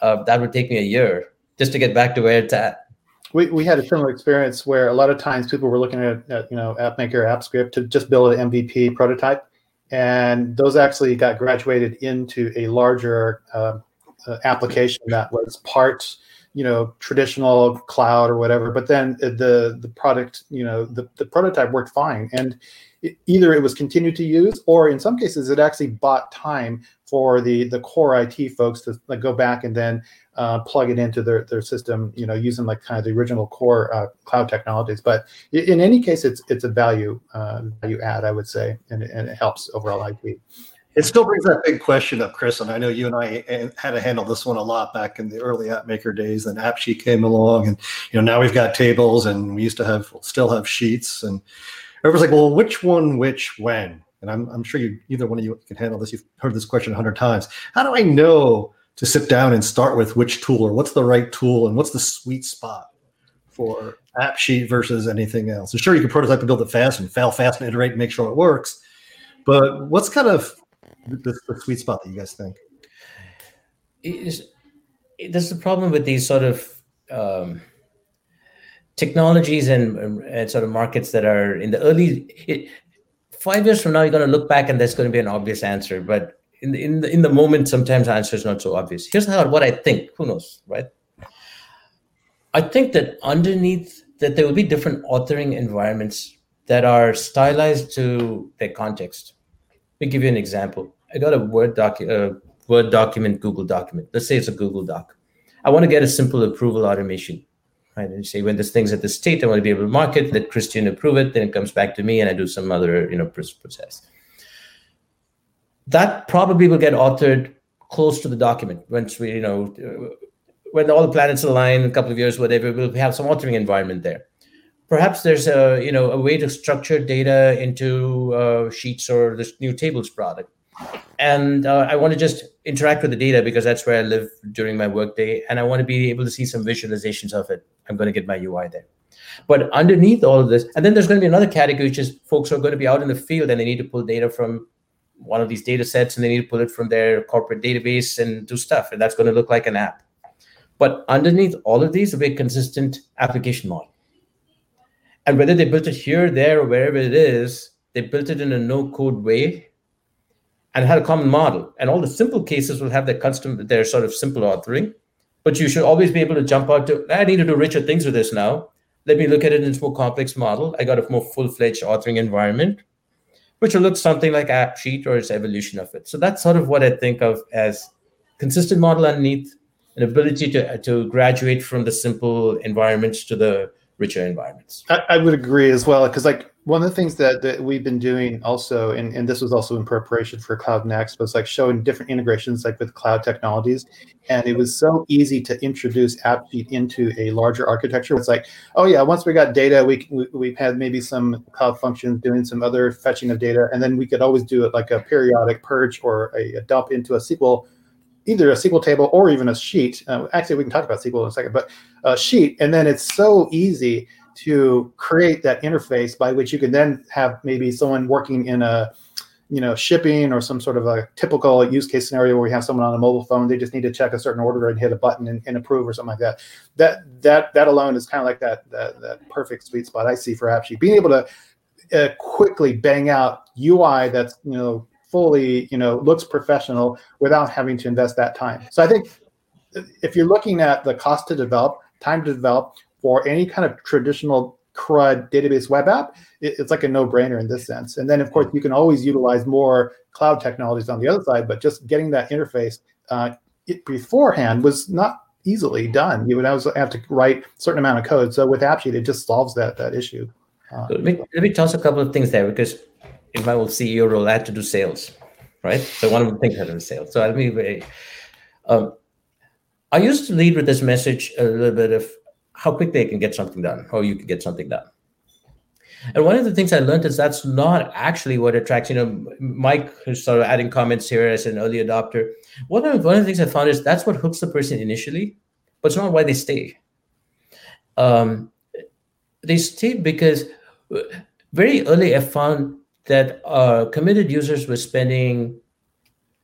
uh, that would take me a year just to get back to where it's at. We, we had a similar experience where a lot of times people were looking at, at you know AppMaker, Apps Script to just build an MVP prototype, and those actually got graduated into a larger uh, uh, application that was part you know traditional cloud or whatever but then the the product you know the, the prototype worked fine and it, either it was continued to use or in some cases it actually bought time for the the core IT folks to like go back and then uh, plug it into their, their system, you know, using like kind of the original core uh, cloud technologies. But in any case, it's it's a value uh, value add, I would say, and, and it helps overall IT. It still brings that big question up, Chris, and I know you and I eh, had to handle this one a lot back in the early app maker days. Then AppSheet came along, and you know now we've got tables, and we used to have still have sheets, and everyone's like, well, which one, which, when? And I'm, I'm sure you either one of you can handle this. You've heard this question a hundred times. How do I know to sit down and start with which tool or what's the right tool and what's the sweet spot for AppSheet versus anything else? I'm sure you can prototype and build it fast and fail fast and iterate and make sure it works. But what's kind of the, the sweet spot that you guys think? Is there's a problem with these sort of um, technologies and, and, sort of markets that are in the early. It, five years from now, you're going to look back and there's going to be an obvious answer, but in the, in the, in the moment, sometimes the answer is not so obvious. Here's how what I think. Who knows, right? I think that underneath that there will be different authoring environments that are stylized to their context. Let me give you an example. I got a Word doc, Word document, Google document. Let's say it's a Google Doc. I want to get a simple approval automation. Right? And say when this thing's at the state, I want to be able to mark it, let Christian approve it, then it comes back to me, and I do some other you know process. That probably will get authored close to the document once we you know when all the planets align, a couple of years, whatever, we'll have some authoring environment there perhaps there's a you know a way to structure data into uh, sheets or this new tables product. And uh, i want to just interact with the data because that's where i live during my workday and i want to be able to see some visualizations of it. I'm going to get my ui there. But underneath all of this and then there's going to be another category which is folks who are going to be out in the field and they need to pull data from one of these data sets and they need to pull it from their corporate database and do stuff and that's going to look like an app. But underneath all of these will be a consistent application model and whether they built it here, there, or wherever it is, they built it in a no-code way and had a common model. And all the simple cases will have their custom, their sort of simple authoring. But you should always be able to jump out to, I need to do richer things with this now. Let me look at it in a more complex model. I got a more full-fledged authoring environment, which will look something like AppSheet or its evolution of it. So that's sort of what I think of as consistent model underneath, an ability to, to graduate from the simple environments to the richer environments. I, I would agree as well because like one of the things that, that we've been doing also, and, and this was also in preparation for Cloud Next, was like showing different integrations like with cloud technologies. And it was so easy to introduce AppSheet into a larger architecture. It's like, oh yeah, once we got data, we, we we've had maybe some cloud functions doing some other fetching of data, and then we could always do it like a periodic purge or a, a dump into a SQL either a SQL table or even a sheet. Uh, actually, we can talk about SQL in a second, but a sheet, and then it's so easy to create that interface by which you can then have maybe someone working in a you know shipping or some sort of a typical use case scenario where we have someone on a mobile phone. They just need to check a certain order and hit a button and, and approve or something like that. That that that alone is kind of like that, that that perfect sweet spot i see for AppSheet being able to uh, quickly bang out ui that's you know fully, you know, looks professional without having to invest that time. So I think if you're looking at the cost to develop, time to develop for any kind of traditional CRUD database web app, it, it's like a no-brainer in this sense. And then of course you can always utilize more cloud technologies on the other side, but just getting that interface uh, beforehand was not easily done. You would always have to write a certain amount of code. So with AppSheet, it just solves that that issue. Uh, let, me, let me toss a couple of things there because in I old CEO role, I had to do sales, right? So one of the things I do sales. So I'll be very. Um, I used to lead with this message a little bit of how quick they can get something done, how you can get something done. And one of the things I learned is that's not actually what attracts, you know, Mike who's sort of adding comments here as an early adopter. One of, one of the things I found is that's what hooks the person initially, but it's not why they stay. Um, they stay because very early I found that uh, committed users were spending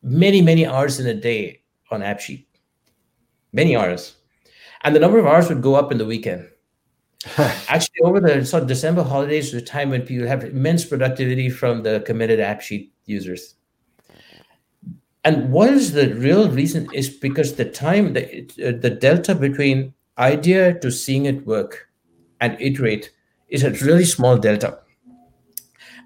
many, many hours in a day on AppSheet, many hours. And the number of hours would go up in the weekend. Actually, over the sort of December holidays a time when people have immense productivity from the committed AppSheet users. and what is the real reason is because the time the, uh, the delta between idea to seeing it work and iterate is a really small delta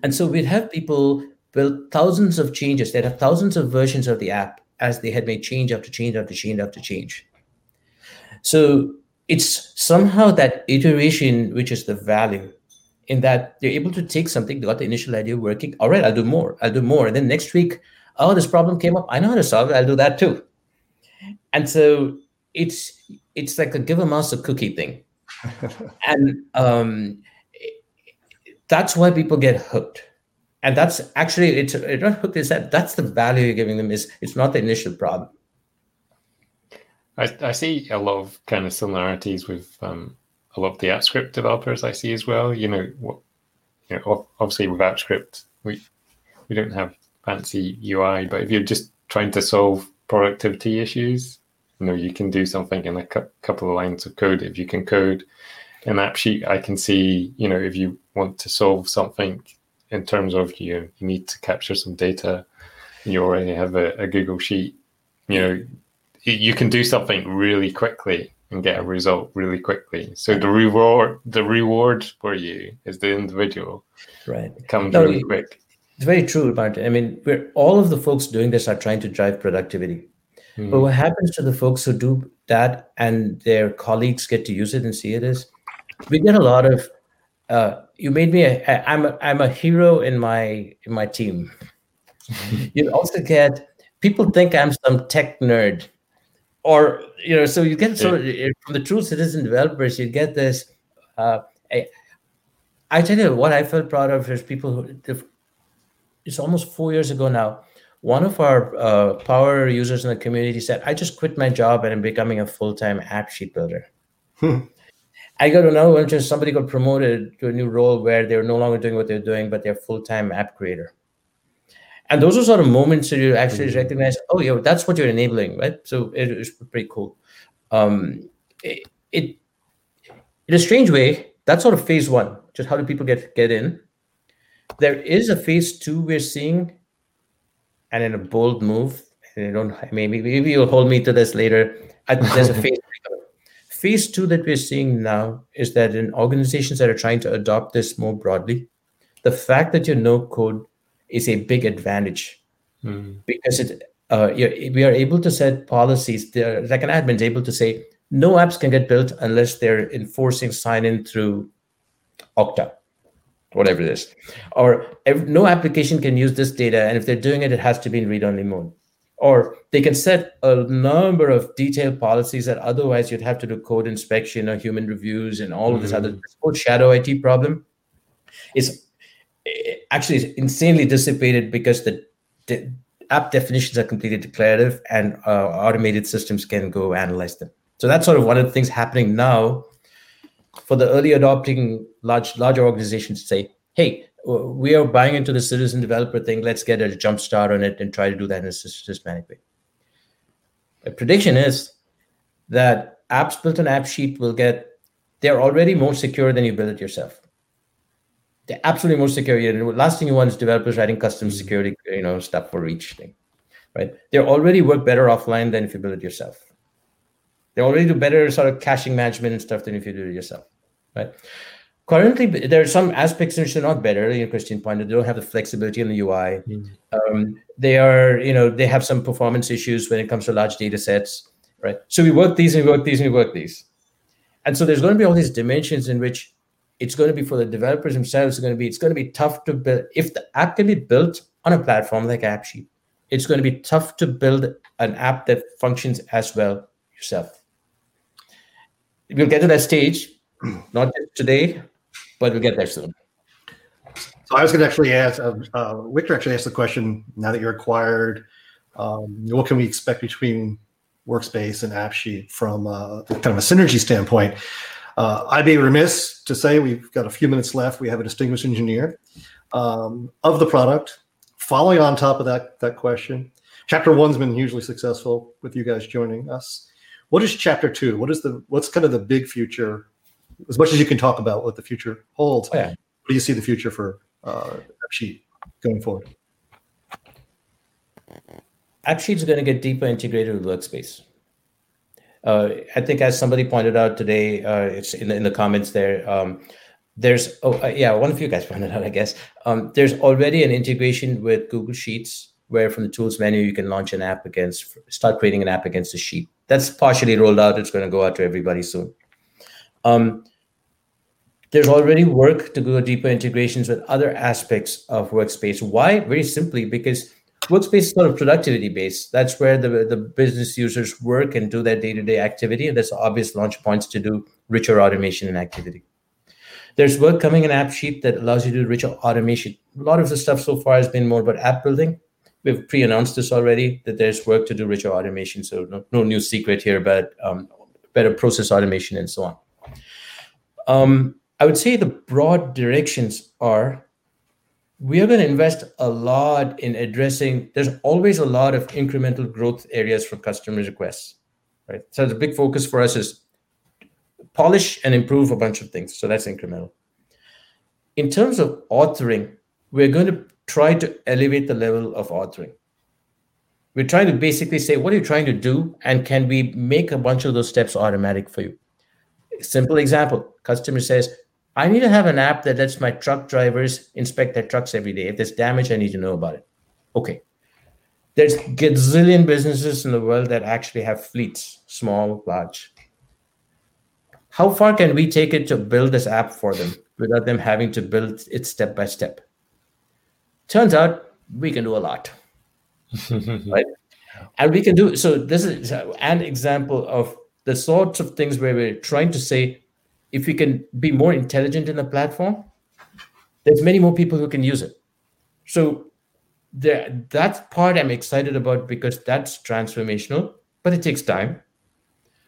and so we'd have people build thousands of changes they'd have thousands of versions of the app as they had made change after change after change after change so it's somehow that iteration which is the value in that they're able to take something, they got the initial idea working. All right, I'll do more. I'll do more. And then next week, oh, this problem came up. I know how to solve it. I'll do that too. And so it's it's like a give a mouse a cookie thing. and um, that's why people get hooked. And that's actually it's, it's not hooked. Is that that's the value you're giving them. Is it's not the initial problem. I, I see a lot of kind of similarities with um, a lot of the Apps Script developers I see as well. You know, what, you know, obviously with Apps Script, we we don't have fancy UI, but if you're just trying to solve productivity issues, you know, you can do something in a cu- couple of lines of code. If you can code an app sheet, I can see, you know, if you want to solve something in terms of you, you need to capture some data, you already have a, a Google sheet, you know, you can do something really quickly and get a result really quickly. So the reward, the reward for you is the individual. Right. It comes no, really quick. It's very true, Martin. I mean, we're all of the folks doing this are trying to drive productivity. Mm. But what happens to the folks who do that and their colleagues get to use it and see it is we get a lot of uh, you made me a, I'm a, I'm a hero in my in my team. you also get people think I'm some tech nerd or you know, so you get so from the true citizen developers, you get this. Uh, I, I tell you what I felt proud of is people who. It's almost four years ago now. One of our uh, power users in the community said, "I just quit my job and I'm becoming a full-time AppSheet builder." I got another one. Just somebody got promoted to a new role where they're no longer doing what they're doing, but they're full-time app creator and those are sort of moments that you actually mm-hmm. recognize oh yeah that's what you're enabling right so it is pretty cool um, it, it in a strange way that's sort of phase one just how do people get get in there is a phase two we're seeing and in a bold move and I don't maybe maybe you'll hold me to this later there's a phase phase two that we're seeing now is that in organizations that are trying to adopt this more broadly the fact that you know code is a big advantage mm. because it uh, we are able to set policies. There, like an admin is able to say no apps can get built unless they're enforcing sign in through Okta, whatever it is, or every, no application can use this data, and if they're doing it, it has to be in read-only mode. Or they can set a number of detailed policies that otherwise you'd have to do code inspection or human reviews and all mm-hmm. of this other code shadow IT problem. Is actually is insanely dissipated because the app definitions are completely declarative and uh, automated systems can go analyze them. So that's sort of one of the things happening now for the early adopting large larger organizations to say, hey, we are buying into the citizen developer thing. Let's get a jump start on it and try to do that in a systematic way. The prediction is that apps built on AppSheet will get, they're already more secure than you build it yourself They're absolutely more secure. And last thing you want is developers writing custom mm-hmm. security, you know, stuff for each thing, right? They already work better offline than if you build it yourself. They already do better sort of caching management and stuff than if you do it yourself, right? Currently, there are some aspects in which they're not better. You know, Christian pointed, they don't have the flexibility in the UI. Mm-hmm. Um, they are, you know, they have some performance issues when it comes to large data sets, right? So we work these and we work these and we work these. And so there's going to be all these dimensions in which it's going to be for the developers themselves. It's going to be it's going to be tough to build if the app can be built on a platform like AppSheet. It's going to be tough to build an app that functions as well yourself. We'll get to that stage, not today, but we'll get there soon. So I was going to actually ask, uh, uh, Victor actually asked the question. Now that you're acquired, um, what can we expect between Workspace and AppSheet from uh, kind of a synergy standpoint? Uh, I'd be remiss to say we've got a few minutes left. We have a distinguished engineer um, of the product. Following on top of that that question, chapter one's been hugely successful with you guys joining us. What is chapter two? What is the what's kind of the big future? As much as you can talk about what the future holds, oh, yeah. what do you see the future for uh, Sheet going forward? AppSheet is going to get deeper integrated with Workspace. Uh, I think, as somebody pointed out today, uh, it's in the, in the comments there. Um, there's oh uh, yeah, one of you guys pointed out, I guess. Um, there's already an integration with Google Sheets, where from the tools menu you can launch an app against, start creating an app against a sheet. That's partially rolled out. It's going to go out to everybody soon. Um, there's already work to go deeper integrations with other aspects of Workspace. Why? Very simply because Workspace is sort of productivity based. That's where the, the business users work and do their day to day activity. And there's obvious launch points to do richer automation and activity. There's work coming in AppSheet that allows you to do richer automation. A lot of the stuff so far has been more about app building. We've pre announced this already that there's work to do richer automation. So, no, no new secret here, but um, better process automation and so on. Um, I would say the broad directions are we are going to invest a lot in addressing there's always a lot of incremental growth areas for customer requests right? So the big focus for us is polish and improve a bunch of things so that's incremental. In terms of authoring we're going to try to elevate the level of authoring. We're trying to basically say what are you trying to do and can we make a bunch of those steps automatic for you? Simple example customer says I need to have an app that lets my truck drivers inspect their trucks every day. If there's damage, I need to know about it. Okay. There's gazillion businesses in the world that actually have fleets, small, large. How far can we take it to build this app for them without them having to build it step by step? Turns out we can do a lot. right? And we can do so. This is an example of the sorts of things where we're trying to say if we can be more intelligent in the platform, there's many more people who can use it. So there, that part I'm excited about because that's transformational, but it takes time.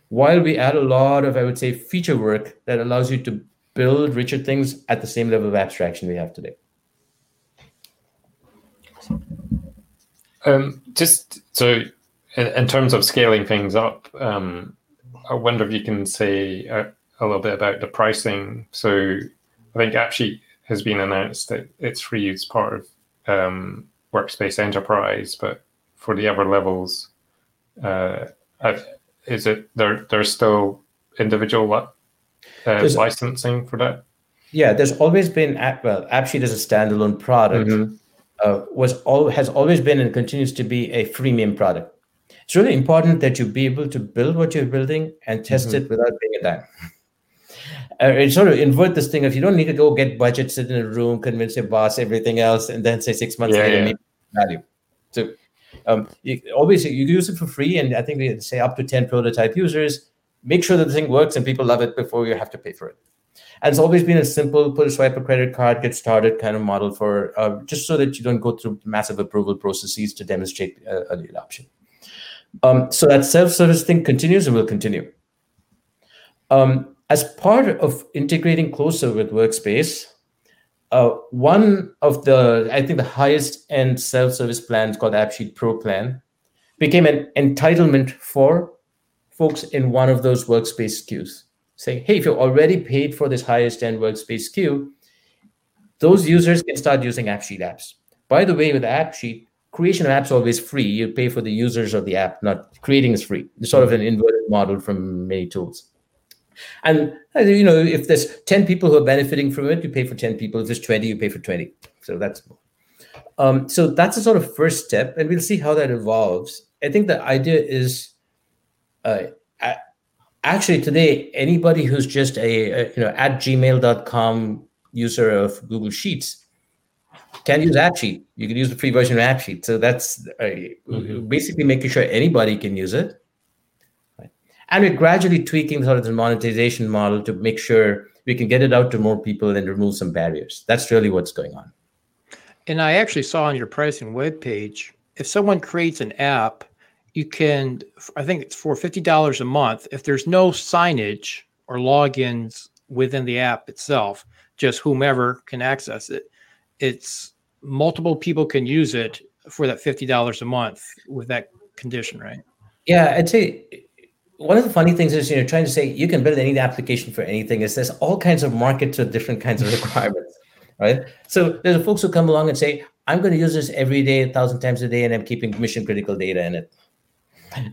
While we add a lot of, I would say, feature work that allows you to build richer things at the same level of abstraction we have today. Um, just so, in, in, terms of scaling things up, um, I wonder if you can say uh, a little bit about the pricing. So I think AppSheet has been announced that it's free as part of um, Workspace Enterprise, but for the other levels, uh, is it there? There's still individual uh, licensing for that. Yeah, there's always been app, well, AppSheet as a standalone product mm-hmm. uh, was all has always been and continues to be a freemium product. It's really important that you be able to build what you're building and test mm-hmm. it without paying a dime uh, sort of invert this thing if you don't need to go get budget, sit in a room, convince your boss, everything else, and then say six months yeah, later, yeah. value. So um, you, always you use it for free, and I think we say up to ten prototype users. Make sure that the thing works and people love it before you have to pay for it. And it's always been a simple put a swipe a credit card, get started kind of model for uh, just so that you don't go through massive approval processes to demonstrate uh, early adoption. Um, so that self-service thing continues and will continue. Um, as part of integrating closer with Workspace, uh, one of the, I think the highest end self-service plans called AppSheet Pro plan became an entitlement for folks in one of those workspace SKUs. Saying, hey, if you're already paid for this highest end workspace SKU, those users can start using AppSheet apps. By the way, with AppSheet, creation of apps always free. You pay for the users of the app, not creating is free. It's sort of an inverted model from many tools. And uh, you know, if there's 10 people who are benefiting from it, you pay for 10 people. If there's 20, you pay for 20. So that's um, so that's a sort of first step, and we'll see how that evolves. I think the idea is uh, actually today anybody who's just a, a you know at gmail.com user of Google Sheets can use AppSheet. You can use the free version of AppSheet. So that's uh, mm-hmm. basically making sure anybody can use it and we're gradually tweaking sort of the monetization model to make sure we can get it out to more people and remove some barriers. That's really what's going on. And I actually saw on your pricing webpage, if someone creates an app, you can, I think it's for $50 a month. If there's no signage or logins within the app itself, just whomever can access it, it's multiple people can use it for that $50 a month with that condition, right? Yeah, I'd say one of the funny things is you know trying to say you can build any application for anything is there's all kinds of markets to different kinds of requirements right so there's folks who come along and say I'm going to use this every day, a thousand times a day, and I'm keeping mission critical data in it.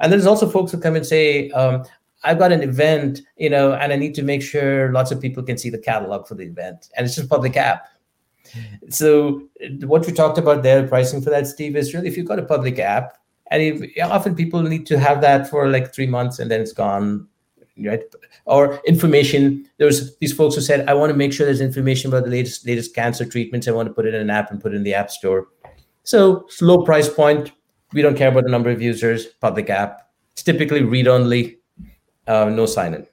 And there's also folks who come and say, um, I've got an event, you know, and I need to make sure lots of people can see the catalog for the event, and it's just public app. So what we talked about there, pricing for that, Steve, is really if you've got a public app, and if, often people need to have that for like three months and then it's gone, right? Or information. There's these folks who said, I want to make sure there's information about the latest latest cancer treatments. I want to put it in an app and put it in the app store. So low price point. We don't care about the number of users. Public app. It's typically read only, uh, no sign in.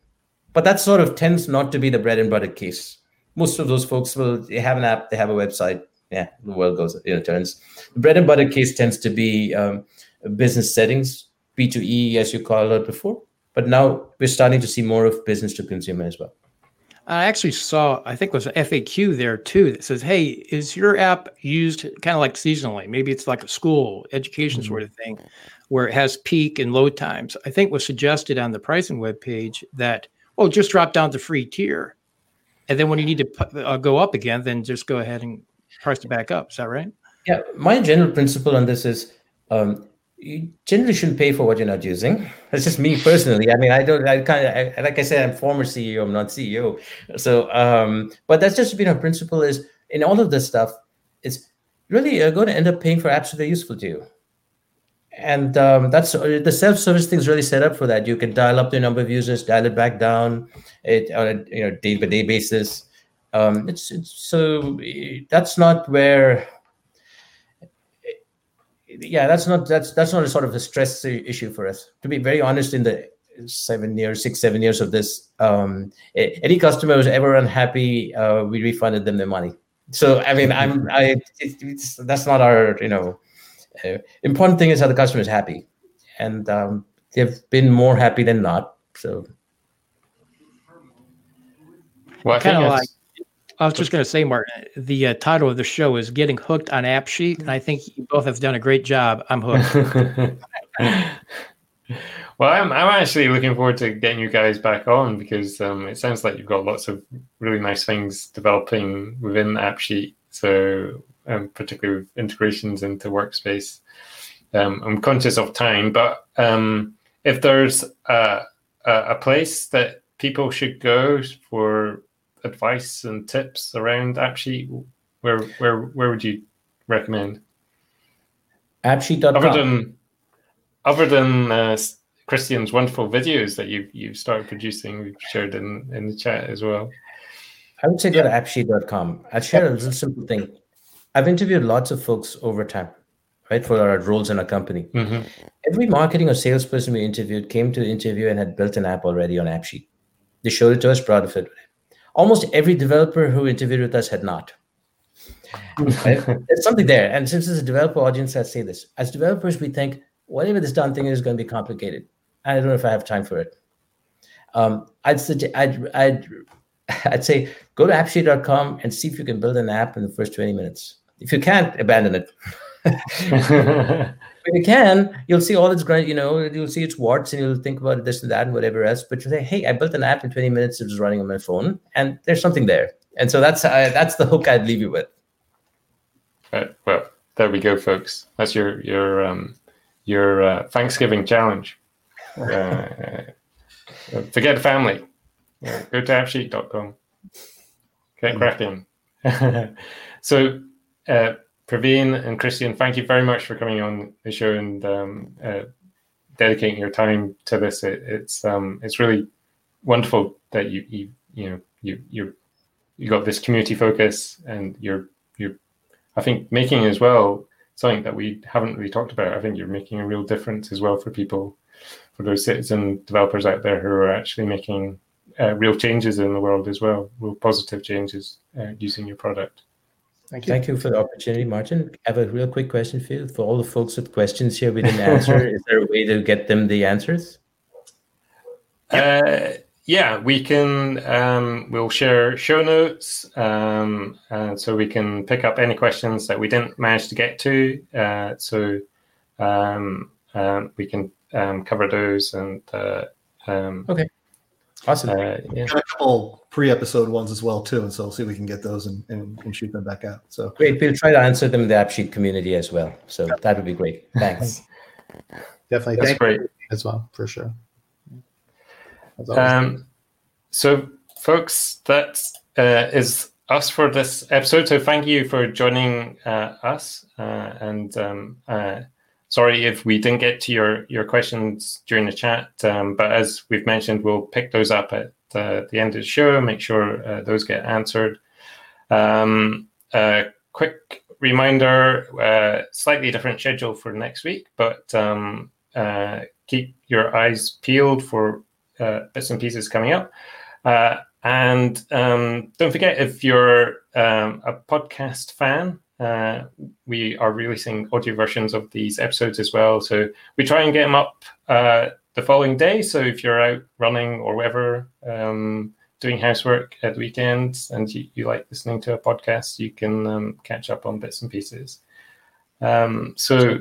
But that sort of tends not to be the bread and butter case most of those folks will they have an app, they have a website. Yeah, the world goes, you know, turns. The bread and butter case tends to be um, business settings, B2E, as you called it before. But now we're starting to see more of business to consumer as well. I actually saw, I think it was an FAQ there too that says, hey, is your app used kind of like seasonally? Maybe it's like a school education mm-hmm. sort of thing where it has peak and load times. I think was suggested on the pricing webpage that, oh, just drop down to free tier and then when you need to uh, go up again, then just go ahead and price it back up. Is that right? Yeah. My general principle on this is um, you generally shouldn't pay for what you're not using. That's just me personally. I mean, I don't. I kind of like I said, I'm former CEO. I'm not CEO. So, um, but that's just been our principle. Is in all of this stuff, it's really uh, going to end up paying for apps that are useful to you and um, that's uh, the self-service thing is really set up for that. You can dial up the number of users, dial it back down, it on a you know day-by-day basis. Um, it's, it's so that's not where. Yeah, that's not that's that's not a sort of a stress issue for us. To be very honest, in the seven years, six, seven years of this, um, any customer who's ever unhappy, uh, we refunded them their money. So I mean, I'm I it, that's not our you know uh, important thing is how the customer is happy, and um, they've been more happy than not. So, well, kind of like I was just going to say, Martin, the uh, title of the show is "Getting Hooked on AppSheet," and I think you both have done a great job. I'm hooked. well, I'm I'm actually looking forward to getting you guys back on because um, it sounds like you've got lots of really nice things developing within AppSheet. So um, particularly with integrations into Workspace. Um, I'm conscious of time, but um, if there's a, a, place that people should go for advice and tips around AppSheet, where where where would you recommend? AppSheet.com. Other than other than uh, Christian's wonderful videos that you've you've started producing, we've shared in in the chat as well. I would say go to appsheet.com. I'll share a little simple thing. I've interviewed lots of folks over time, right, for our roles in our company. Mm-hmm. Every marketing or salesperson we interviewed came to the interview and had built an app already on AppSheet. They showed it to us, proud of it. Almost every developer who interviewed with us had not. There's something there. And since it's a developer audience, I say this. As developers, we think whatever this done thing is going to be complicated. And I don't know if I have time for it. Um, I'd, suggest, I'd, I'd, I'd say go to appsheet.com and see if you can build an app in the first 20 minutes. If you can't, abandon it. if you can, you'll see all its great, you know, you'll see its warts and you'll think about this and that and whatever else. But you say, hey, I built an app in 20 minutes, it was running on my phone, and there's something there. And so that's uh, that's the hook I'd leave you with. Right. Well, there we go, folks. That's your your um, your uh, Thanksgiving challenge. Uh, forget the family. go to appsheet.com. Get cracking. so uh, Praveen and Christian, thank you very much for coming on the show and um, uh, dedicating your time to this. It, it's um, it's really wonderful that you you you know you you you got this community focus and you're you're I think making as well something that we haven't really talked about. I think you're making a real difference as well for people, for those citizen developers out there who are actually making uh, real changes in the world as well, real positive changes uh, using your product. Thank you. Thank you for the opportunity, Martin. I have a real quick question for you. For all the folks with questions here we didn't answer, is there a way to get them the answers? Uh, yeah, we can. Um, we'll share show notes, um, uh, so we can pick up any questions that we didn't manage to get to. Uh, so um, um we can um, cover those and. Uh, um, okay. Awesome. Uh, yeah. Got a couple pre-episode ones as well too, and so we'll see if we can get those and, and, and, shoot them back out. So great. We'll try to answer them in the AppSheet community as well. So that would be great. Thanks. Definitely. That's great as well for sure. Um, so, folks, that uh, is us for this episode. So, thank you for joining uh, us uh, and. Um, uh, sorry if we didn't get to your, your questions during the chat, um, but as we've mentioned, we'll pick those up at uh, the end of the show, make sure uh, those get answered. Um, quick reminder uh, slightly different schedule for next week, but um, uh, keep your eyes peeled for uh, bits and pieces coming up. and um, don't forget if you're um, a podcast fan, uh, we are releasing audio versions of these episodes as well. So we try and get them up uh, the following day. So if you're out running or whatever, um, doing housework at weekends, and you, you, like listening to a podcast, you can um, catch up on bits and pieces. Um, so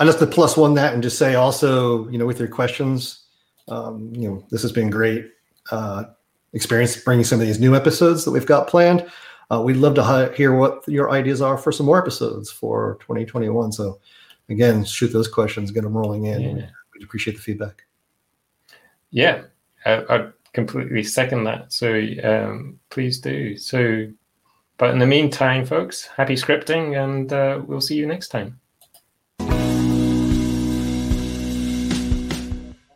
I just to plus one that and just say also, you know, with your questions, um, you know, this has been great uh, experience bringing some of these new episodes that we've got planned uh, we'd love to hear what your ideas are for some more episodes for 2021. So, again, shoot those questions, get them rolling in. Yeah. We'd appreciate the feedback. Yeah, I, I completely second that. So, um, please do. So, but in the meantime, folks, happy scripting, and uh, we'll see you next time.